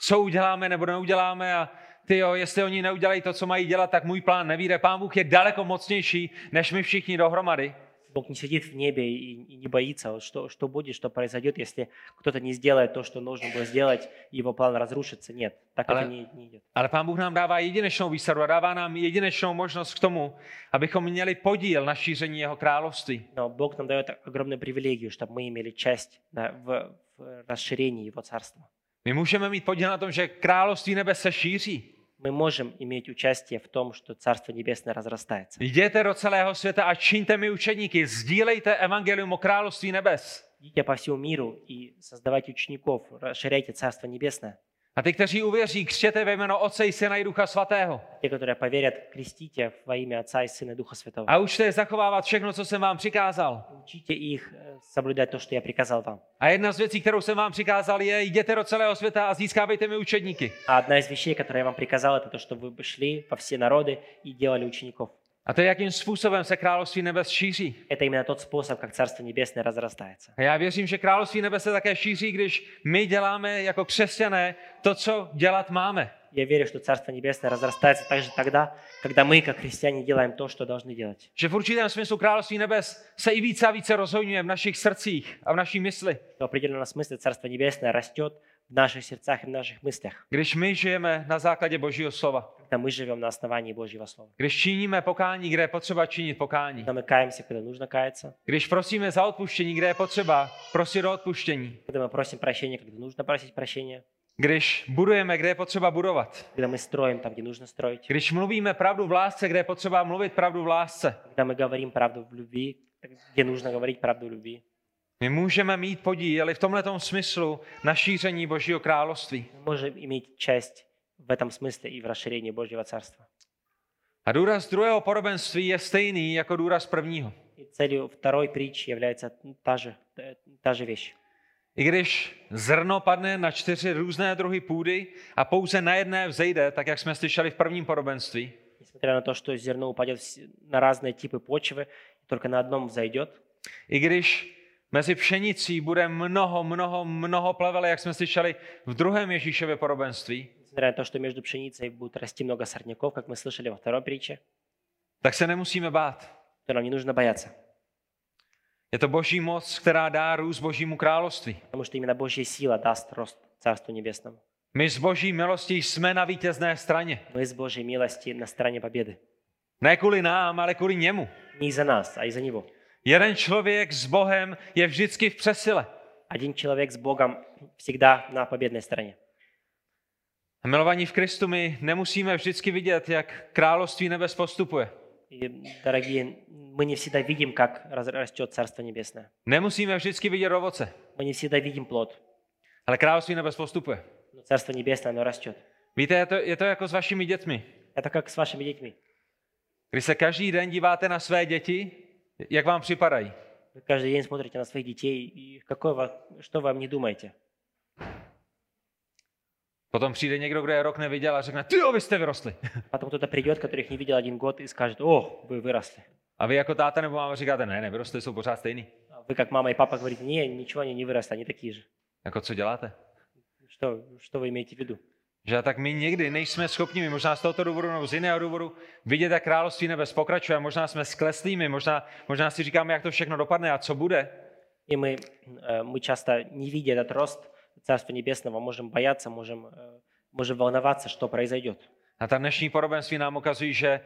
co uděláme nebo neuděláme a ty jo, jestli oni neudělají to, co mají dělat, tak můj plán nevíde. Pán Bůh je daleko mocnější, než my všichni dohromady. Бог не сидит в небе и, и не боится, что, что будет, что произойдет, если кто-то не сделает то, что нужно было сделать, и его план разрушится. Нет, так Ale- это не, не идет. Ale Pán Bůh nám dává jedinečnou výsadu a dává nám jedinečnou možnost k tomu, abychom měli podíl na šíření jeho království. Но Бог нам дает огромную привилегию, чтобы мы имели часть да, в, в расширении Его царства. My můžeme mít podíl na tom, že království nebe se šíří. Мы можем иметь участие в том, что Царство Небесное разрастается. Jděte do celého světa a čiňte mi učedníky, sdílejte evangelium o království nebes. Идите по всему миру и создавайте учеников, расширяйте Царство Небесное. A ty, kteří uvěří, křtěte ve jméno Otce i Syna i Ducha Svatého. Те, которые поверят, крестите во имя Отца и Сына и Духа Святого. A učte je zachovávat všechno, co jsem vám přikázal. Учите их э, соблюдать то, что я приказал вам. A jedna z věcí, kterou jsem vám přikázal, je jděte do celého světa a získávejte mi učedníky. А одна из вещей, которые я вам приказал, это то, что вы бы шли во все народы и делали учеников. A to je, jakým způsobem se království nebes šíří. Это именно тот способ, как Царство Небесное разрастается. A já věřím, že království nebe se také šíří, když my děláme jako křesťané to, co dělat máme. Я верю, что Царство Небесное разрастается также тогда, когда мы, как христиане, делаем то, что должны делать. Že v určitém smyslu království nebes se i více a více rozhodňuje v našich srdcích a v naší mysli. В определенном смысле Царство Небесное растет в наших сердцах и в наших мыслях, Když my žijeme na základě Božího slova. когда мы живем на основании Божьего Слова. Když činíme pokání, kde je potřeba činit pokání. Когда мы каемся, когда нужно каяться, Když prosíme za odpuštění, kde je potřeba prosit o odpuštění. когда мы просим прощения, когда нужно просить прощения, Když budujeme, kde je potřeba budovat. когда мы stроим там, где нужно строить, Když mluvíme pravdu v lásce, kde je potřeba mluvit pravdu v lásce. когда мы говорим правду в любви, где нужно говорить правду в любви. My můžeme mít podíl i v tomhle smyslu na šíření Božího království. Мы можем иметь часть в этом смысле и в расширении Божьего Царства. A důraz druhého podobenství je stejný jako důraz prvního. И целью второй притчи является та же, э, та же вещь. I když zrno padne na čtyři různé druhy půdy a pouze na jedné vzejde, tak jak jsme slyšeli v prvním podobenství, Несмотря на то, что зерно упадет вс- на разные типы почвы, только на одном взойдет, i když mezi pšenicí bude mnoho, mnoho, mnoho plevele, jak jsme slyšeli v druhém Ježíšově podobenství, несмотря на то, что между пшеницей будет расти много сорняков, как мы слышали во второй притче, tak se nemusíme bát. то нам не нужно бояться, Je to boží moc, která dá růst božímu království. потому что именно Божья сила даст рост Царству Небесному. My z boží milosti jsme na vítězné straně. Мы с Божьей милости на стороне победы. Ne kvůli nám, ale kvůli němu. Не из-за нас, а из-за Него. Jeden člověk s Bohem je vždycky v přesile. Один человек с Богом всегда на победной стороне. A milovaní v Kristu my nemusíme vždycky vidět, jak království nebes postupuje. И, дорогие, мы не всегда видим, как раз- растет Царство Небесное. Nemusíme vždycky vidět ovoce, Мы не всегда видим плод. ale království nebes postupuje. Но Царство Небесное, оно растет. Víte, je to, je to jako s vašimi dětmi. Это как с вашими детьми. Když se každý den díváte na své děti, jak vám připadají? Вы каждый день смотрите на своих детей, и какой вы, что вы о них думаете? Potom přijde někdo, kdo je rok neviděl a řekne, ty jo, vy jste vyrostli. Потом кто-то придет, который их не видел один год, и скажет, о, вы выросли. A vy jako táta nebo máma říkáte, ne, nevyrostli, jsou pořád stejný. А Вы как мама и папа говорите, не, ничего они не выросли, они такие же. Jako co děláte? Что, что вы имеете в виду? Že tak my někdy nejsme schopni, my možná z tohoto důvodu nebo z jiného důvodu, vidět, jak království nebes pokračuje. Možná jsme skleslými, možná, možná si říkáme, jak to všechno dopadne a co bude. И мы, э, мы часто, не видя этот рост, Царства Небесного, можем бояться, можем, э, можем волноваться, что произойдет. A ta dnešní podobenství nám ukazují, že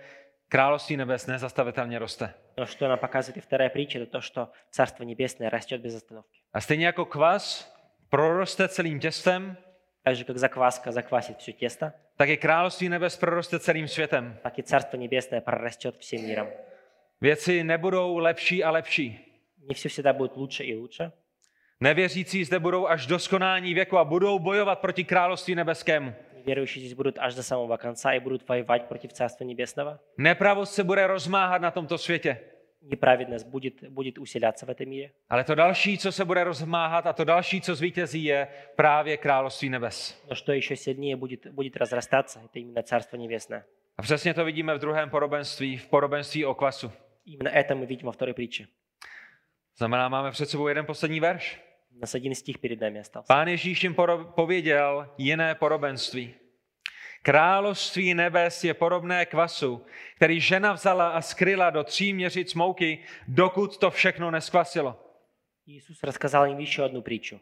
království nebes nezastavitelně roste. Но что нам показывает и вторая притча, это то, что Царство Небесное растет без остановки. A stejně jako kvas proroste celým těstem, Так же, как закваска заквасит все тесто, tak i království nebes proroste celým světem. так и Царство Небесное прорастет всем миром. Věci nebudou lepší a lepší. Не все всегда будет лучше и лучше. Nevěřící zde budou až do skonání věku a budou bojovat proti království nebeskému. Верующие здесь будут аж до самого конца и будут воевать против Царства Небесного. Nepravost se bude rozmáhat na tomto světě. Неправедность будет, будет усиляться в этом мире. Ale to další, co se bude rozmáhat a to další, co zvítězí, je právě království nebes. Но что еще сильнее будет, будет разрастаться, это именно Царство Небесное. A přesně to vidíme v druhém podobenství, v podobenství o kvasu. Именно это мы видим во второй притче. Znamená, máme před sebou jeden poslední verš. У нас один стих перед нами остался. Pán Ježíš jim poro- pověděl jiné podobenství. Království nebes je podobné kvasu, který žena vzala a skryla do tří měřic mouky, dokud to všechno neskvasilo. Иисус рассказал им еще одну притчу.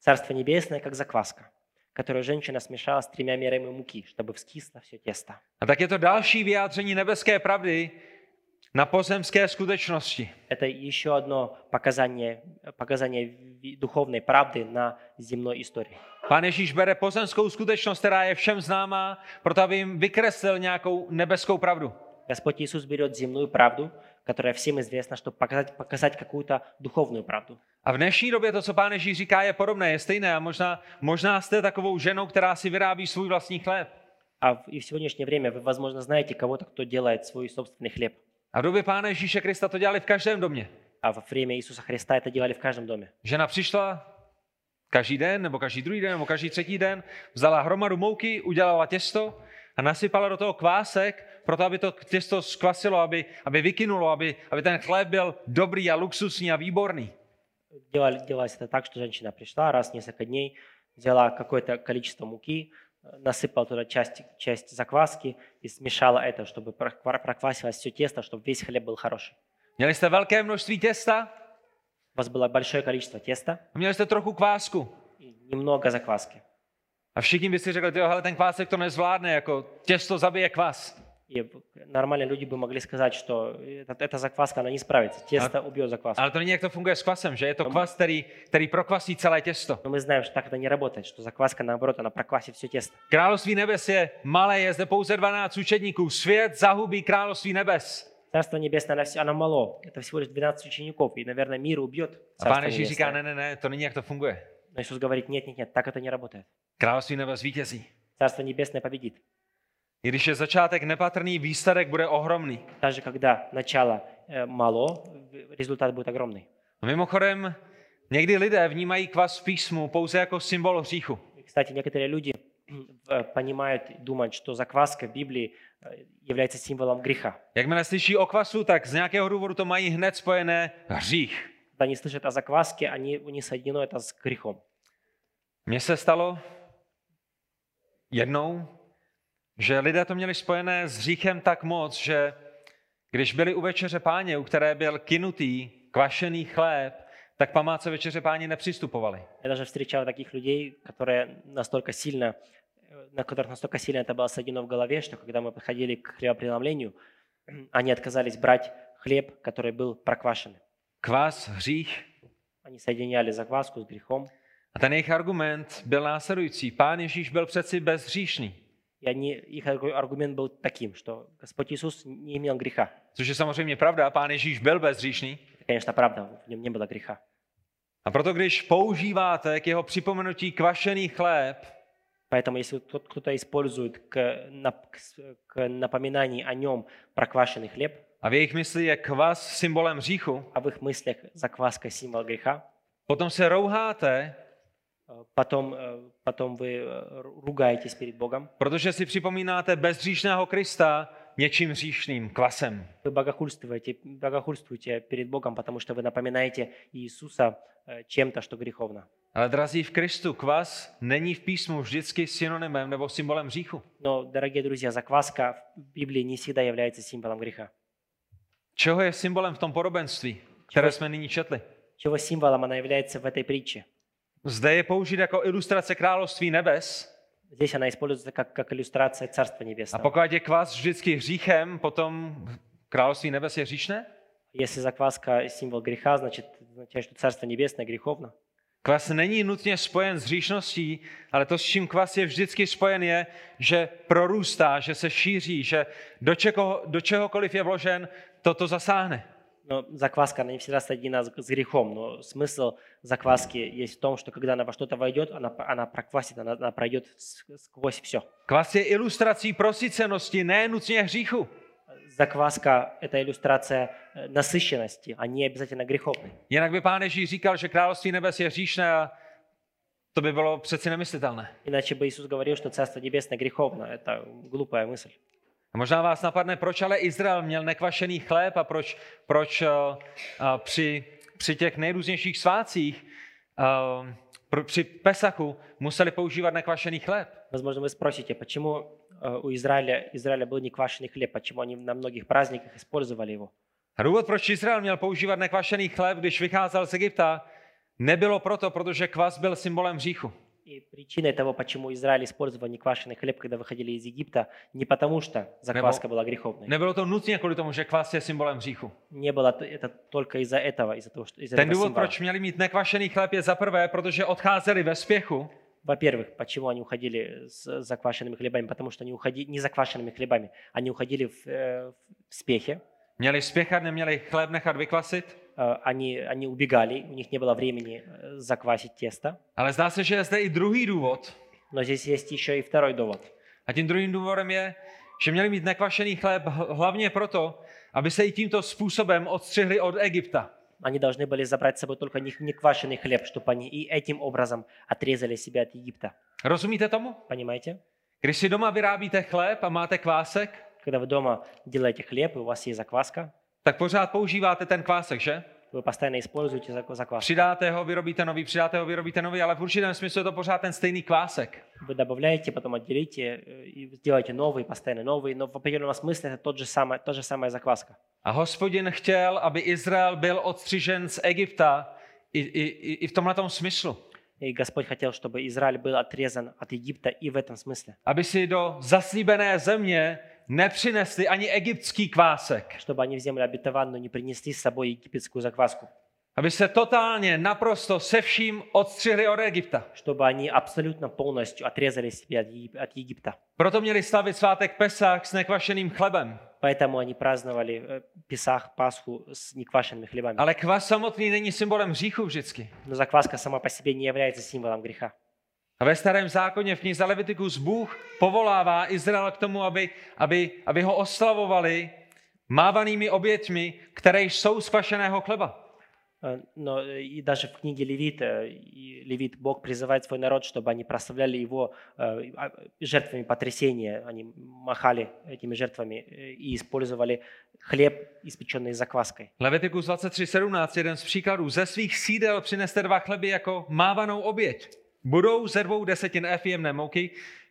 Царство Небесное, как закваска, которую женщина смешала с тремя мерами муки, чтобы вскисло все тесто. A tak je to další vyjádření nebeské pravdy na pozemské skutečnosti. Это еще одно показание, показание ви- духовной правды на земной истории. Pán Ježíš bere pozemskou skutečnost, která je všem známá, proto aby jim vykreslil nějakou nebeskou pravdu. Господь Иисус берет земную правду, которая всем известна, чтобы показать, показать какую-то духовную правду. A v dnešní době to, co pán Ježíš říká, je podobné, je stejné. A možná, možná jste takovou ženou, která si vyrábí svůj vlastní chléb. А в- и в сегодняшнее время вы, возможно, знаете кого-то, кто делает свой собственный хлеб. A v době pána Ježíše Krista to dělali v každém domě. А во время Иисуса Христа это делали в каждом доме. Žena přišla každý den, nebo každý druhý den, nebo každý třetí den, vzala hromadu mouky, udělala těsto a nasypala do toho kvásek, proto aby to těsto skvasilo, aby, aby vykynulo, aby, aby ten chléb byl dobrý a luxusní a výborný. Делали, делалось это так, что женщина пришла раз в несколько дней, взяла какое-то количество муки, э, насыпала туда часть, часть закваски и смешала это, чтобы проква- проквасилось все тесто, чтобы весь хлеб был хороший. Měli jste velké množství těsta У вас было большое количество теста a měli jste trochu kvásku. и немного закваски. A všichni by si řekli, jo, hele, ten kvásek to nezvládne, jako těsto zabije kvas. И в- нормальные люди бы могли сказать, что это- эта закваска, она не справится. Тесто убьет закваску. Ale to není, jak to funguje s kvasem, že je to kvas, který, který prokvasí celé těsto. Но мы знаем, что так это не работает, что закваска, наоборот, она проквасит все тесто. Království nebes je malé, je zde pouze 12 učedníků. Svět zahubí království nebes. Царство Небесное, оно, вс- оно мало. Это всего лишь 12 учеников. И, наверное, мир убьет A pán Царство Ježíš říká, Небесное. ne, ne, ne, to není, jak to funguje. Но Иисус говорит, нет, нет, нет, так это не работает. Království nebes vítězí. Царство Небесное победит. I když je začátek nepatrný, výsledek bude ohromný. Даже когда начало э, мало, в- результат будет огромный. A mimochodem, někdy lidé vnímají kvas v písmu pouze jako symbol hříchu. И, кстати, некоторые люди э, понимают, думают, что закваска в Библии э, является символом греха. Jakmile slyší o kvasu, tak z nějakého důvodu to mají hned spojené hřích. Когда они слышат о закваске, они, у них соединено это с грехом. Mně se stalo jednou, že lidé to měli spojené s hříchem tak moc, že když byli u večeře páně, u které byl kinutý kvašený chléb, tak památce večeře páně nepřistupovali. Я даже встречал таких людей, которые настолько сильно, э, на которых настолько сильно это было соединено в голове, что когда мы подходили к хлебопреломлению, они отказались брать хлеб, который был проквашен. Kvas, hřích. Они соединяли закваску с грехом, A ten jejich argument byl následující. Pán Ježíš byl přeci bezhříšný, и они, их аргу- аргумент был таким, что Господь Иисус не имел греха. což je samozřejmě pravda. Pán Ježíš byl bezhříšný. Это, конечно, правда, в нем не было греха. A proto, když používáte k jeho připomenutí kvašený chléb, Поэтому если кто- кто-то использует к, нап- к с- к напоминанию о нем проквашенный хлеб, a v jejich mysli je kvas symbolem hříchu, а в их мыслях закваска символ греха, potom se rouháte, э, потом, э, потом вы э, ру- ругаетесь перед Богом, protože si připomínáte bezhříšného Krista něčím hříšným, kvasem. вы богохульствуете, богохульствуете перед Богом, потому что вы напоминаете Иисуса э, чем-то, что греховно. Ale drazí v Kristu, kvas není v písmu vždycky synonymem nebo symbolem hříchu. Но, дорогие друзья, закваска в Библии не всегда является символом греха. Čeho je symbolem v tom podobenství, které jsme nyní četli? Чего символом она является в этой притче? zde je použít jako ilustrace království nebes. Здесь она используется как, как иллюстрация Царства A Небесного. pokud je kvas vždycky hříchem, potom království nebes je hříšné? Если закваска символ греха, значит, означает, что Царство Небесное греховно. Kvas není nutně spojen s hříšností, ale to, s čím kvas je vždycky spojen, je, že prorůstá, že se šíří, že do, čeho, do čehokoliv je vložen, toto zasáhne. Но закваска, она не всегда соединена с грехом, но смысл закваски есть в том, что когда она во что-то войдет, она, она проквасит, она, она пройдет сквозь все. Kvas je ilustrací prosícenosti, ne nutně hříchu. Закваска – это иллюстрация э, насыщенности, а не обязательно греховной. Jinak by pán Ježíš říkal, že království nebes je hříšné a to by bylo přeci nemyslitelné. Iначе бы Иисус говорил, что Царство Небесное греховно. Это глупая мысль. A možná vás napadne, proč ale Izrael měl nekvašený chléb a proč, proč uh, uh, při, při těch nejrůznějších svácích, uh, pr- při Pesachu museli používat nekvašený chléb. Возможно, вы спросите, почему э, у Израиля, Израиля был неквашеный хлеб, почему они на многих праздниках использовали его. A důvod, proč Izrael měl používat nekvašený chléb, když vycházel z Egypta, nebylo proto, protože kvas byl symbolem hříchu. И причиной того, почему Израиль использовал неквашеный хлеб, когда выходили из Египта, не потому что закваска была греховной. Nebylo to nutně kvůli tomu, že kvas je symbolem hříchu. Не было это только из-за этого, из-за того, что из-за Ten důvod, proč měli mít nekvašený chléb, je za prvé, protože odcházeli ve spěchu Во-первых, почему они уходили с заквашенными хлебами? Потому что они уходили не заквашенными хлебами, они уходили в, э, в спехе, Měli spěchat, neměli chléb nechat vykvasit, Э, они, они убегали, у них не было времени э, заквасить тесто. ale zdá se, že je zde i druhý důvod. Но здесь есть еще и второй довод. A tím druhým důvodem je, že měli mít nekvašený chléb h- hlavně proto, aby se i tímto způsobem odstřihli od Egypta. Они должны были забрать с собой только не, не квашеный хлеб, чтобы они и этим образом отрезали себя от Египта. Rozumíte tomu? Понимаете? Když si doma vyrábíte chléb a máte kvásek, Когда вы дома делаете хлеб, и у вас есть закваска, tak pořád používáte ten kvásek, že? вы постоянно используете зак- закваску. Přidáte ho, vyrobíte nový, přidáte ho, vyrobíte nový, ale v určitém smyslu je to pořád ten stejný kvásek. Вы добавляете, потом отделите э, и сделаете новый, постоянно новый, но в определенном смысле это тот же самый, та же самая закваска. A hospodin chtěl, aby Izrael byl odstřižen z Egypta i, i, i i v tomhle smyslu. И Господь хотел, чтобы Израиль был отрезан от Египта и в этом смысле. Aby si do zaslíbené země nepřinesli ani egyptský kvásek. Чтобы они в землю обетованную не принесли с собой египетскую закваску. Aby se totálně, naprosto se vším odstřihli od Egypta. Чтобы они абсолютно полностью отрезали себя от Егип- от Египта. Proto měli slavit svátek Pesach s nekvašeným chlebem. Поэтому они праздновали э, Песах, Пасху с неквашенными хлебами. Ale kvas samotný není symbolem hříchu vždycky. Но закваска сама по себе не является символом греха. A ve starém zákoně v knize Levitikus Bůh povolává Izrael k tomu, aby, aby, aby ho oslavovali mávanými oběťmi, které jsou z kvašeného chleba. Э, Но э, и даже в книге Левит, э, и Левит Бог призывает свой народ, чтобы они прославляли его э, а, жертвами потрясения. Они махали этими жертвами э, и использовали хлеб, испеченный закваской. Levitikus 23.17, jeden z příkladů. Ze svých sídel přineste dva chleby jako mávanou oběť. Budou ze dvou desetin ef jemné mouky,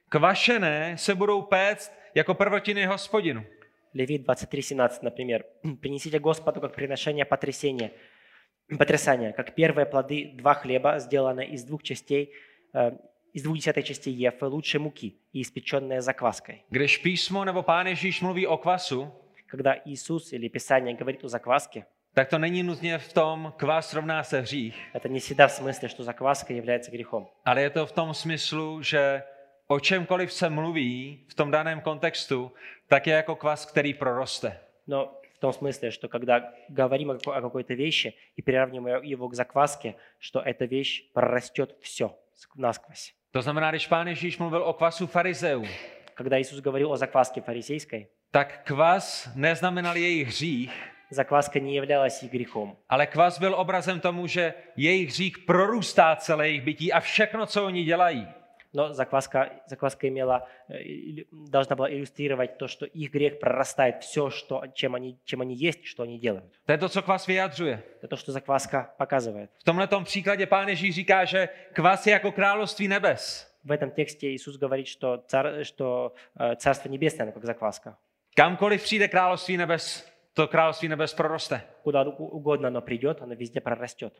kvašené se budou péct jako prvotiny hospodinu. Левит 23.17, например. «Принесите Господу как приношение потрясения, потрясания, как первые плоды два хлеба, сделанные из двух частей, э, из двух десятой частей ефы лучшей муки и испеченные закваской». Když písmo nebo pán Ježíš mluví o kvasu, Когда Иисус или Писание говорит о закваске, tak to není nutně v tom, kvas rovná se hřích, это не всегда в смысле, что закваска является грехом. ale je to v tom smyslu, že o čemkoliv se mluví v tom daném kontextu, tak je jako kvas, který proroste. Но в том смысле, что когда говорим о какой- о какой-то вещи и приравниваем его к закваске, что эта вещь прорастет все насквозь. To znamená, když pán Ježíš mluvil o kvasu farizeů, Когда Иисус говорил о закваске фарисейской, tak kvas neznamenal jejich hřích, закваска не являлась и грехом. ale kvas byl obrazem tomu, že jejich hřích prorůstá celé jejich bytí a všechno, co oni dělají. Но закваска, закваска имела, э, или- должна была иллюстрировать то, что их грех прорастает все, что, чем, они, чем они есть, что они делают. To je to, co kvas vyjadřuje. Это то, что закваска показывает. V tomhle příkladě pán Ježíš říká, že kvas je jako království nebes. В этом тексте Иисус говорит, что, цар, что э, Царство Небесное, оно как закваска. Kamkoliv přijde království nebes, to království nebes proroste. Куда у- угодно оно придет, оно везде прорастет.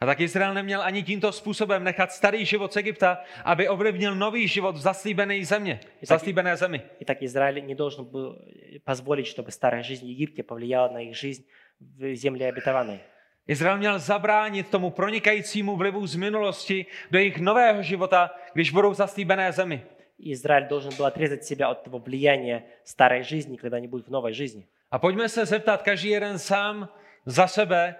A tak Izrael neměl ani tímto způsobem nechat starý život z Egypta, aby ovlivnil nový život v zaslíbené země, v zaslíbené zemi. Итак, Израиль не должен был позволить, чтобы старая жизнь в Египте повлияла на их жизнь в земле обетованной. Izrael měl zabránit tomu pronikajícímu vlivu z minulosti do jejich nového života, když budou v zaslíbené zemi. Израиль должен был отрезать себя от того влияния старой жизни, когда они будут в новой жизни. A pojďme se zeptat každý jeden sám za sebe,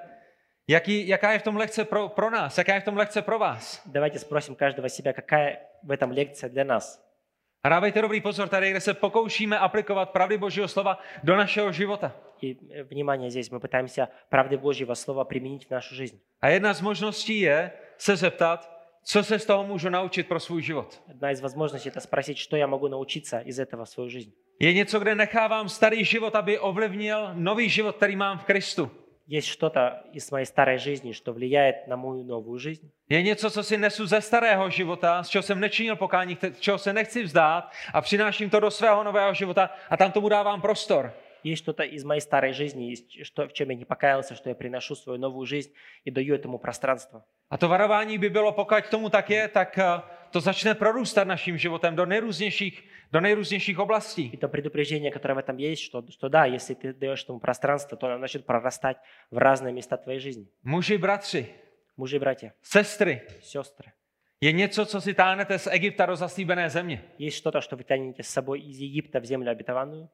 jaký, jaká je v tom lekce pro, pro nás, jaká je v tom lekce pro vás. Давайте спросим каждого себя, какая в этом лекция для нас. A dávejte dobrý pozor tady, kde se pokoušíme aplikovat pravdy Božího slova do našeho života. И э, внимание здесь, мы пытаемся правды Божьего Слова применить в нашу жизнь. A jedna z možností je se zeptat, co se z toho můžu naučit pro svůj život. Одна из возможностей – это спросить, что я могу научиться из этого в свою жизнь. Je něco, kde nechávám starý život, aby ovlivnil nový život, který mám v Kristu. Есть что-то из моей старой жизни, что влияет на мою новую жизнь. Je něco, co si nesu ze starého života, z čeho jsem nečinil pokání, z čeho se nechci vzdát a přináším to do svého nového života a tam tomu dávám prostor. Есть что-то из моей старой жизни, из- что, в чем я не покаялся, что я приношу свою новую жизнь и даю этому пространство. A to varování by bylo, pokud tomu tak je, tak eh, to začne prorůstat naším životem do nejrůznějších, do nejrůznějších oblastí. И то предупреждение, которое в этом есть, что, что да, если ты даешь этому пространство, то оно начнет прорастать в разные места твоей жизни. Muži, bratři, Мужи и братья, sestry, сестры, je něco, co si táhnete z Egypta do zaslíbené země. есть что-то, что вы тянете с собой из Египта в землю обетованную?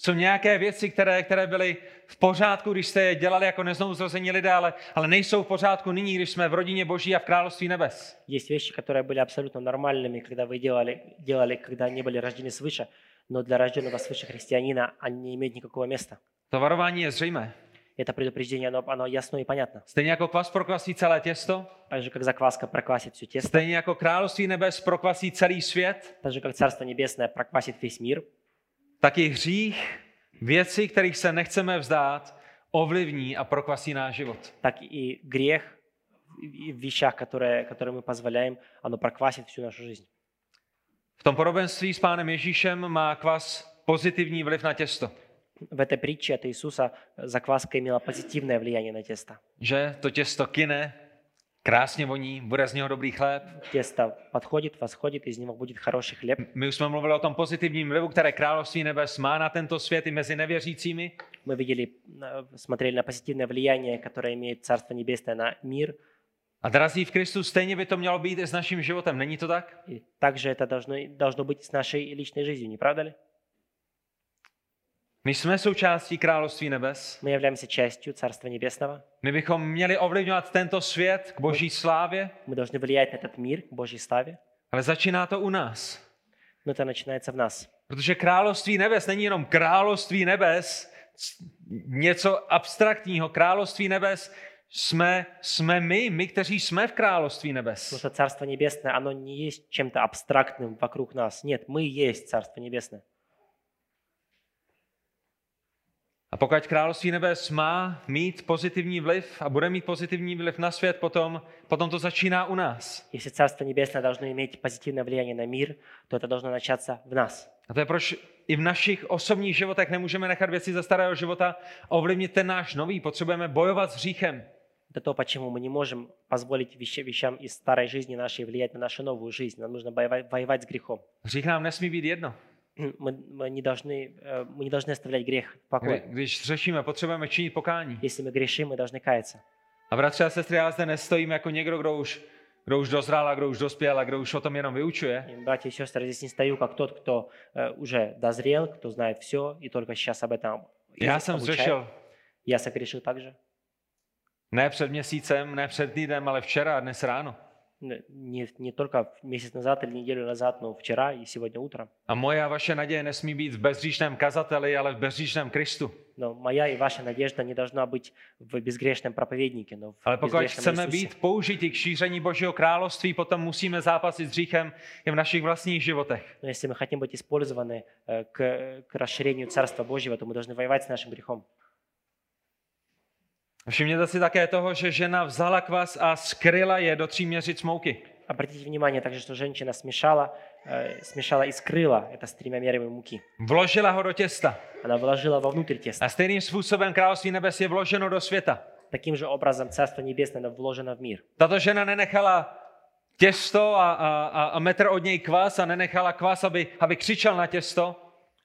Jsou nějaké věci, které, které byly v pořádku, když jste je dělali jako neznouzrození lidé, ale, ale nejsou v pořádku nyní, když jsme v rodině Boží a v království nebes. Есть вещи, которые были абсолютно нормальными, когда вы делали, делали, когда они были рождены свыше, но для рожденного свыше христианина они не имеют никакого места. To varování je zřejmé. Это предупреждение, оно, оно ясно и понятно. Stejně jako kvas prokvasí celé těsto, Так же, как закваска проквасит все тесто, stejně jako království nebes prokvasí celý svět, так же, как Царство Небесное проквасит весь мир, tak i hřích, věci, kterých se nechceme vzdát, ovlivní a prokvasí náš život. так и грех в вещах, которые, которые мы позволяем, оно проквасит всю нашу жизнь. V tom podobenství s pánem Ježíšem má kvas pozitivní vliv na těsto. В этой притче от Иисуса закваска имела позитивное влияние на тесто. Že to těsto kine, krásně voní, bude z něho dobrý chléb. Тесто подходит, восходит, из него будет хороший хлеб. My už jsme mluvili o tom pozitivním vlivu, které království nebes má na tento svět i mezi nevěřícími. Мы видели, э, смотрели на позитивное влияние, которое имеет Царство Небесное на мир. A drazí v Kristu, stejně by to mělo být i s naším životem, není to tak? И также это должно, должно быть и с нашей личной жизнью, не правда ли? My jsme součástí království nebes. Мы являемся частью Царства Небесного. My bychom měli ovlivňovat tento svět k boží slávě, Мы должны влиять на этот мир, к Божьей славе. ale začíná to u nás. Но это начинается в нас. Protože království nebes není jenom království nebes, c- něco abstraktního. Království nebes jsme, jsme my, my, kteří jsme v království nebes. Потому что Царство Небесное, оно не есть чем-то абстрактным вокруг нас. Нет, мы и есть Царство Небесное. A pokud království nebes má mít pozitivní vliv a bude mít pozitivní vliv na svět, potom, potom to začíná u nás. Если Царство Небесное должно иметь позитивное влияние на мир, то это должно начаться в нас. A to je proč i v našich osobních životech nemůžeme nechat věci ze starého života ovlivnit ten náš nový. Potřebujeme bojovat s hříchem. Это то, почему мы не можем позволить вещи- вещам из старой жизни нашей влиять на нашу новую жизнь. Нам нужно воевать, воевать с грехом. Hřích nám nesmí být jedno. Мы, мы, не должны, э, мы не должны оставлять грех в покое. Kdy- Když řešíme, potřebujeme činit pokání. Если мы gрешим, мы должны kаяться. A bratři a sestry, já zde nestojím jako někdo, kdo už, kdo už dozrál a kdo už dospěl a kdo už o tom jenom vyučuje. И, Братья и сестры, здесь не стою как тот, кто э, уже дозрел, кто знает все и только сейчас об этом Já jsem обучает. zřešil Я согрешил также. ne před měsícem, ne před týdnem, ale včera a dnes ráno. Н- Не, не только месяц назад или неделю назад, но вчера и сегодня утром. A moje a vaše naděje nesmí být v bezříšném kazateli, ale v bezříšném Kristu. Но моя и ваша надежда не должна быть в безгрешном проповеднике, но в Ale pokud безгрешном chceme Иисусе. být použiti k šíření Božího království, potom musíme zápasit s hříchem i v našich vlastních životech. Но если мы хотим быть использованы э, к, к расширению Царства Божьего, то мы должны воевать с нашим грехом. Všimněte si také toho, že žena vzala kvas a skryla je do tří měřic mouky. Обратите внимание также, что женщина смешала, э, смешала и скрыла это с тремя мерами муки. Vložila ho do těsta. Она вложила вовнутрь теста. A stejným způsobem království nebes je vloženo do světa. Таким же образом Царство Небесное оно вложено в мир. Tato žena nenechala těsto a, a, a, a metr od něj kvas a nenechala kvas, aby, aby křičel na těsto,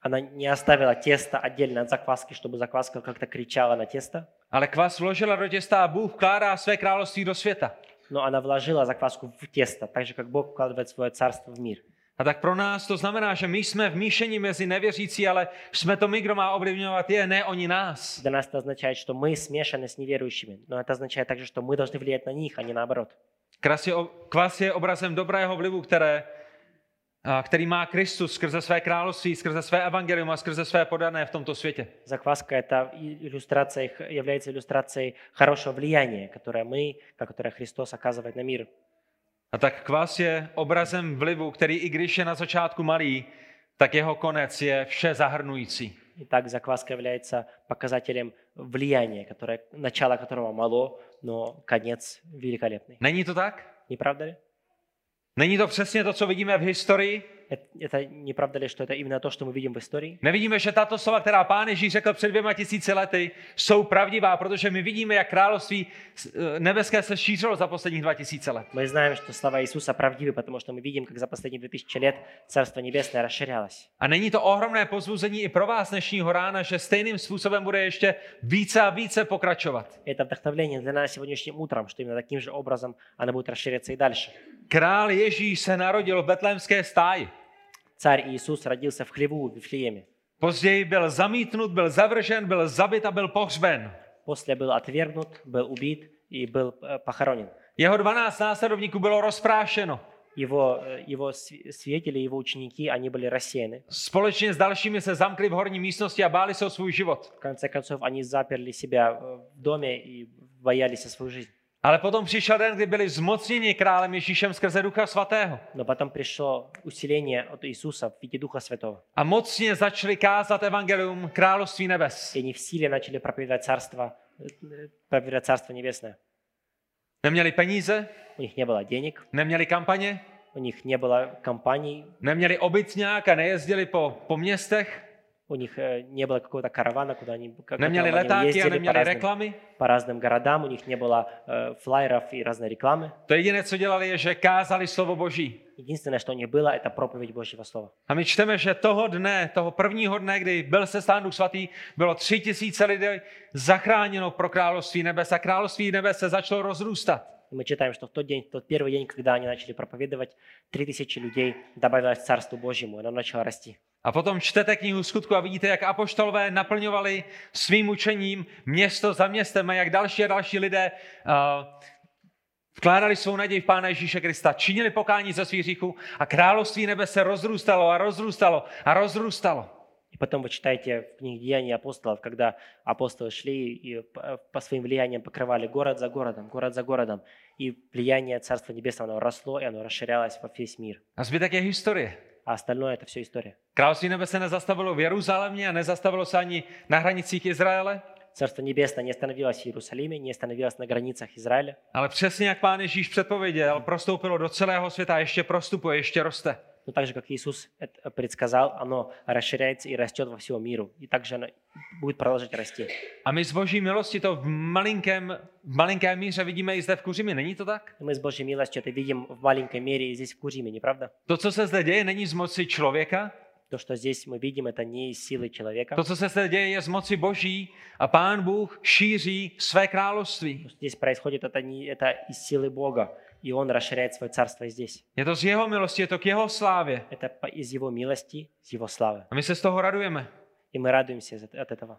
Она не оставила тесто отдельно от закваски, чтобы закваска как-то кричала на тесто, ale kvas vložila do těsta a Bůh vkládá své království do světa. но она вложила закваску в тесто, так же, как Бог вкладывает свое царство в мир. A tak pro nás to znamená, že my jsme v míšení mezi nevěřící, ale jsme to my, kdo má ovlivňovat je, ne oni nás. Для нас это означает, что мы смешаны с неверующими, но это означает также, что мы должны влиять на них, а не наоборот. Kras je, kvas je obrazem dobrého vlivu, které, a, který má Kristus skrze své království, skrze své evangelium a skrze své podané v tomto světě. Закваска это и- иллюстрацией, х- является иллюстрацией хорошего влияния, которое мы, которое Христос оказывает на мир. A tak kvas je obrazem vlivu, který i když je na začátku malý, tak jeho konec je vše zahrnující. Итак, закваска является показателем влияния, которое, начало которого мало, но конец великолепный. Není to tak? Не правда ли? Není to přesně to, co vidíme v historii? Это, это не правда ли, что это именно то, что мы видим в истории? Nevidíme, že tato slova, která pán Ježíš řekl před dvěma tisíci lety, jsou pravdivá, protože my vidíme, jak království eh, nebeské se šířilo za posledních dva tisíce let. Мы знаем, что слова Иисуса правдивы, потому что мы видим, как за последние 2000 лет Царство Небесное расширялось. A není to ohromné pozbuzení i pro vás dnešního rána, že stejným způsobem bude ještě více a více pokračovat. Это вдохновление для нас сегодняшним утром, что именно таким же образом оно будет расширяться и дальше. Král Ježíš se narodil v betlémské stáji. Царь Иисус родился в хлеву в Вифлееме. Později byl zamítnut, byl zavržen, byl zabit a byl pohřben. После был отвергнут, был убит и был э, похоронен. Jeho 12 následovníků bylo rozprášeno. Его, э, его св- свидетели, его ученики, они были рассеяны. Společně s dalšími se zamkli v horní místnosti a báli se o svůj život. В конце концов, они заперли себя э, в доме и боялись о свою жизнь. Ale potom přišel den, kdy byli zmocněni králem Ježíšem skrze Ducha Svatého. Но потом пришло усиление от Иисуса в виде Духа Святого. A mocně začali kázat evangelium království nebes. И они в силе начали проповедовать Царство, э, проповедовать Царство Небесное. Neměli peníze, У них не было денег, neměli kampaně, у них не было компаний, neměli obytňák a nejezdili po, po městech, у них э, не было какого-то каравана, куда они, к neměli которому они letáky a ездили по neměli разным, reklamy. по разным городам, у них не было э, флайеров и разной рекламы. To jediné, co dělali, je, že kázali slovo Boží. Единственное, что у них было, это проповедь Божьего Слова. A my čteme, že toho dne, toho prvního dne, kdy byl se Duch svatý, bylo tři tisíce lidí zachráněno pro království nebes a království nebes se začalo rozrůstat. И мы читаем, что в тот день, в тот первый день, когда они начали проповедовать, 3000 людей добавилось к Царству Божьему, и оно начало расти. A potom čtete knihu skutku a vidíte, jak apoštolové naplňovali svým učením město za městem a jak další a další lidé uh, vkládali svou naději v Pána Ježíše Krista, činili pokání ze svých hříchů a království nebe se rozrůstalo a rozrůstalo a rozrůstalo. И потом вы читаете в книге Деяний апостолов, когда апостолы шли и по по своим влияниям покрывали город за городом, город за городом. И влияние Царства Небесного оно росло, и оно расширялось во весь мир. A zbytek je historie. А остальное это все история. Království nebe se nezastavilo v Jeruzalémě a nezastavilo se ani na hranicích Izraele, Царство Небесное не остановилось в Иерусалиме, не остановилось на границах Израиля. ale přesně jak Pán Ježíš předpověděl, prostoupilo do celého světa a ještě prostupuje, ještě roste. Но так же, как Иисус это предсказал, оно расширяется и растет во всему миру. И также оно будет продолжать расти. A my z boží milosti to v malinkém, v malinké míře vidíme i zde v Kuřimi, není to tak? И мы с Божьей милостью это видим в маленькой мере и здесь в Куриме, не правда? To, co se zde děje, není z moci člověka, То, что здесь мы видим, это не из силы человека. to, co se děje, je z moci boží a pán Bůh šíří své království. То, что здесь происходит, это, не, это из силы Бога. И Он расширяет свое царство и здесь. Je to z jeho milosti, je to k jeho slávě. Это по- из Его милости, из Его славы. A my se z toho radujeme. И мы радуемся за- от этого.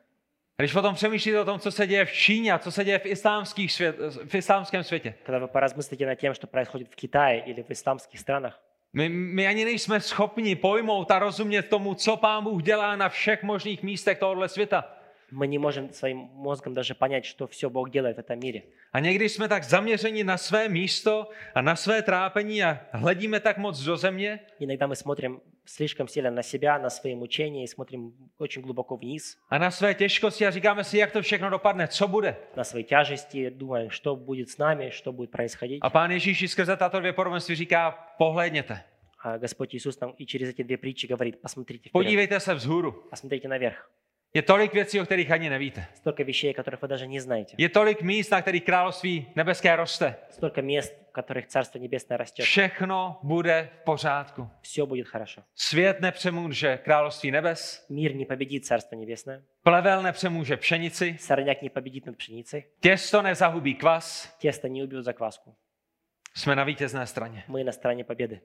A když potom přemýšlíte o tom, co se děje v Číně a co se děje v, islámských svět, v islámském světě, Когда вы поразмыслите над тем, что происходит в Китае или в исламских странах, my, my ani nejsme schopni pojmout a rozumět tomu, co pán Bůh dělá na všech možných místech tohoto světa. мы не можем своим мозгом даже понять, что все Бог делает в этом мире. A někdy jsme tak zaměřeni na své místo a na své trápení a hledíme tak moc do země, Иногда мы смотрим слишком сильно на себя, на свои мучения и смотрим очень глубоко вниз, a na své těžkosti a říkáme si, jak to všechno dopadne, co bude. на свои тяжести, думаем, что будет с нами, что будет происходить. A pán Ježíš skrze tato dvě podobenství říká, pohlédněte, А Господь Иисус нам и через эти две притчи говорит, посмотрите вперед, podívejte se vzhůru. посмотрите наверх. Je tolik věcí, o kterých ani nevíte. Столько вещей, которых вы даже не знаете. Je tolik míst, na kterých království nebeské roste. Столько мест, в которых Царство Небесное растет. Všechno bude v pořádku. Все будет хорошо. Svět nepřemůže království nebes, Мир не победит Царство Небесное. plevel nepřemůže pšenici, Сорняк не победит над пшеницей. těsto nezahubí kvas. Тесто не убьет закваску. Jsme na vítězné straně. Мы на стороне победы.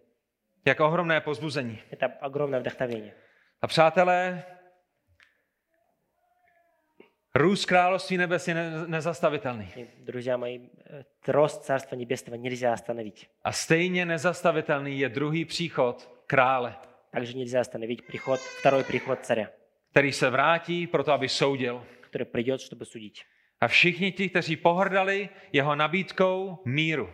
Jak ohromné pozbuzení. Это огромное вдохновение. A přátelé, růst království nebes je ne- nezastavitelný. И, друзья мои, э, рост Царства Небесного нельзя остановить. A stejně nezastavitelný je druhý příchod krále, Также нельзя остановить приход, второй приход царя, který se vrátí proto, aby soudil. который придет, чтобы судить. A všichni ti, kteří pohrdali jeho nabídkou míru,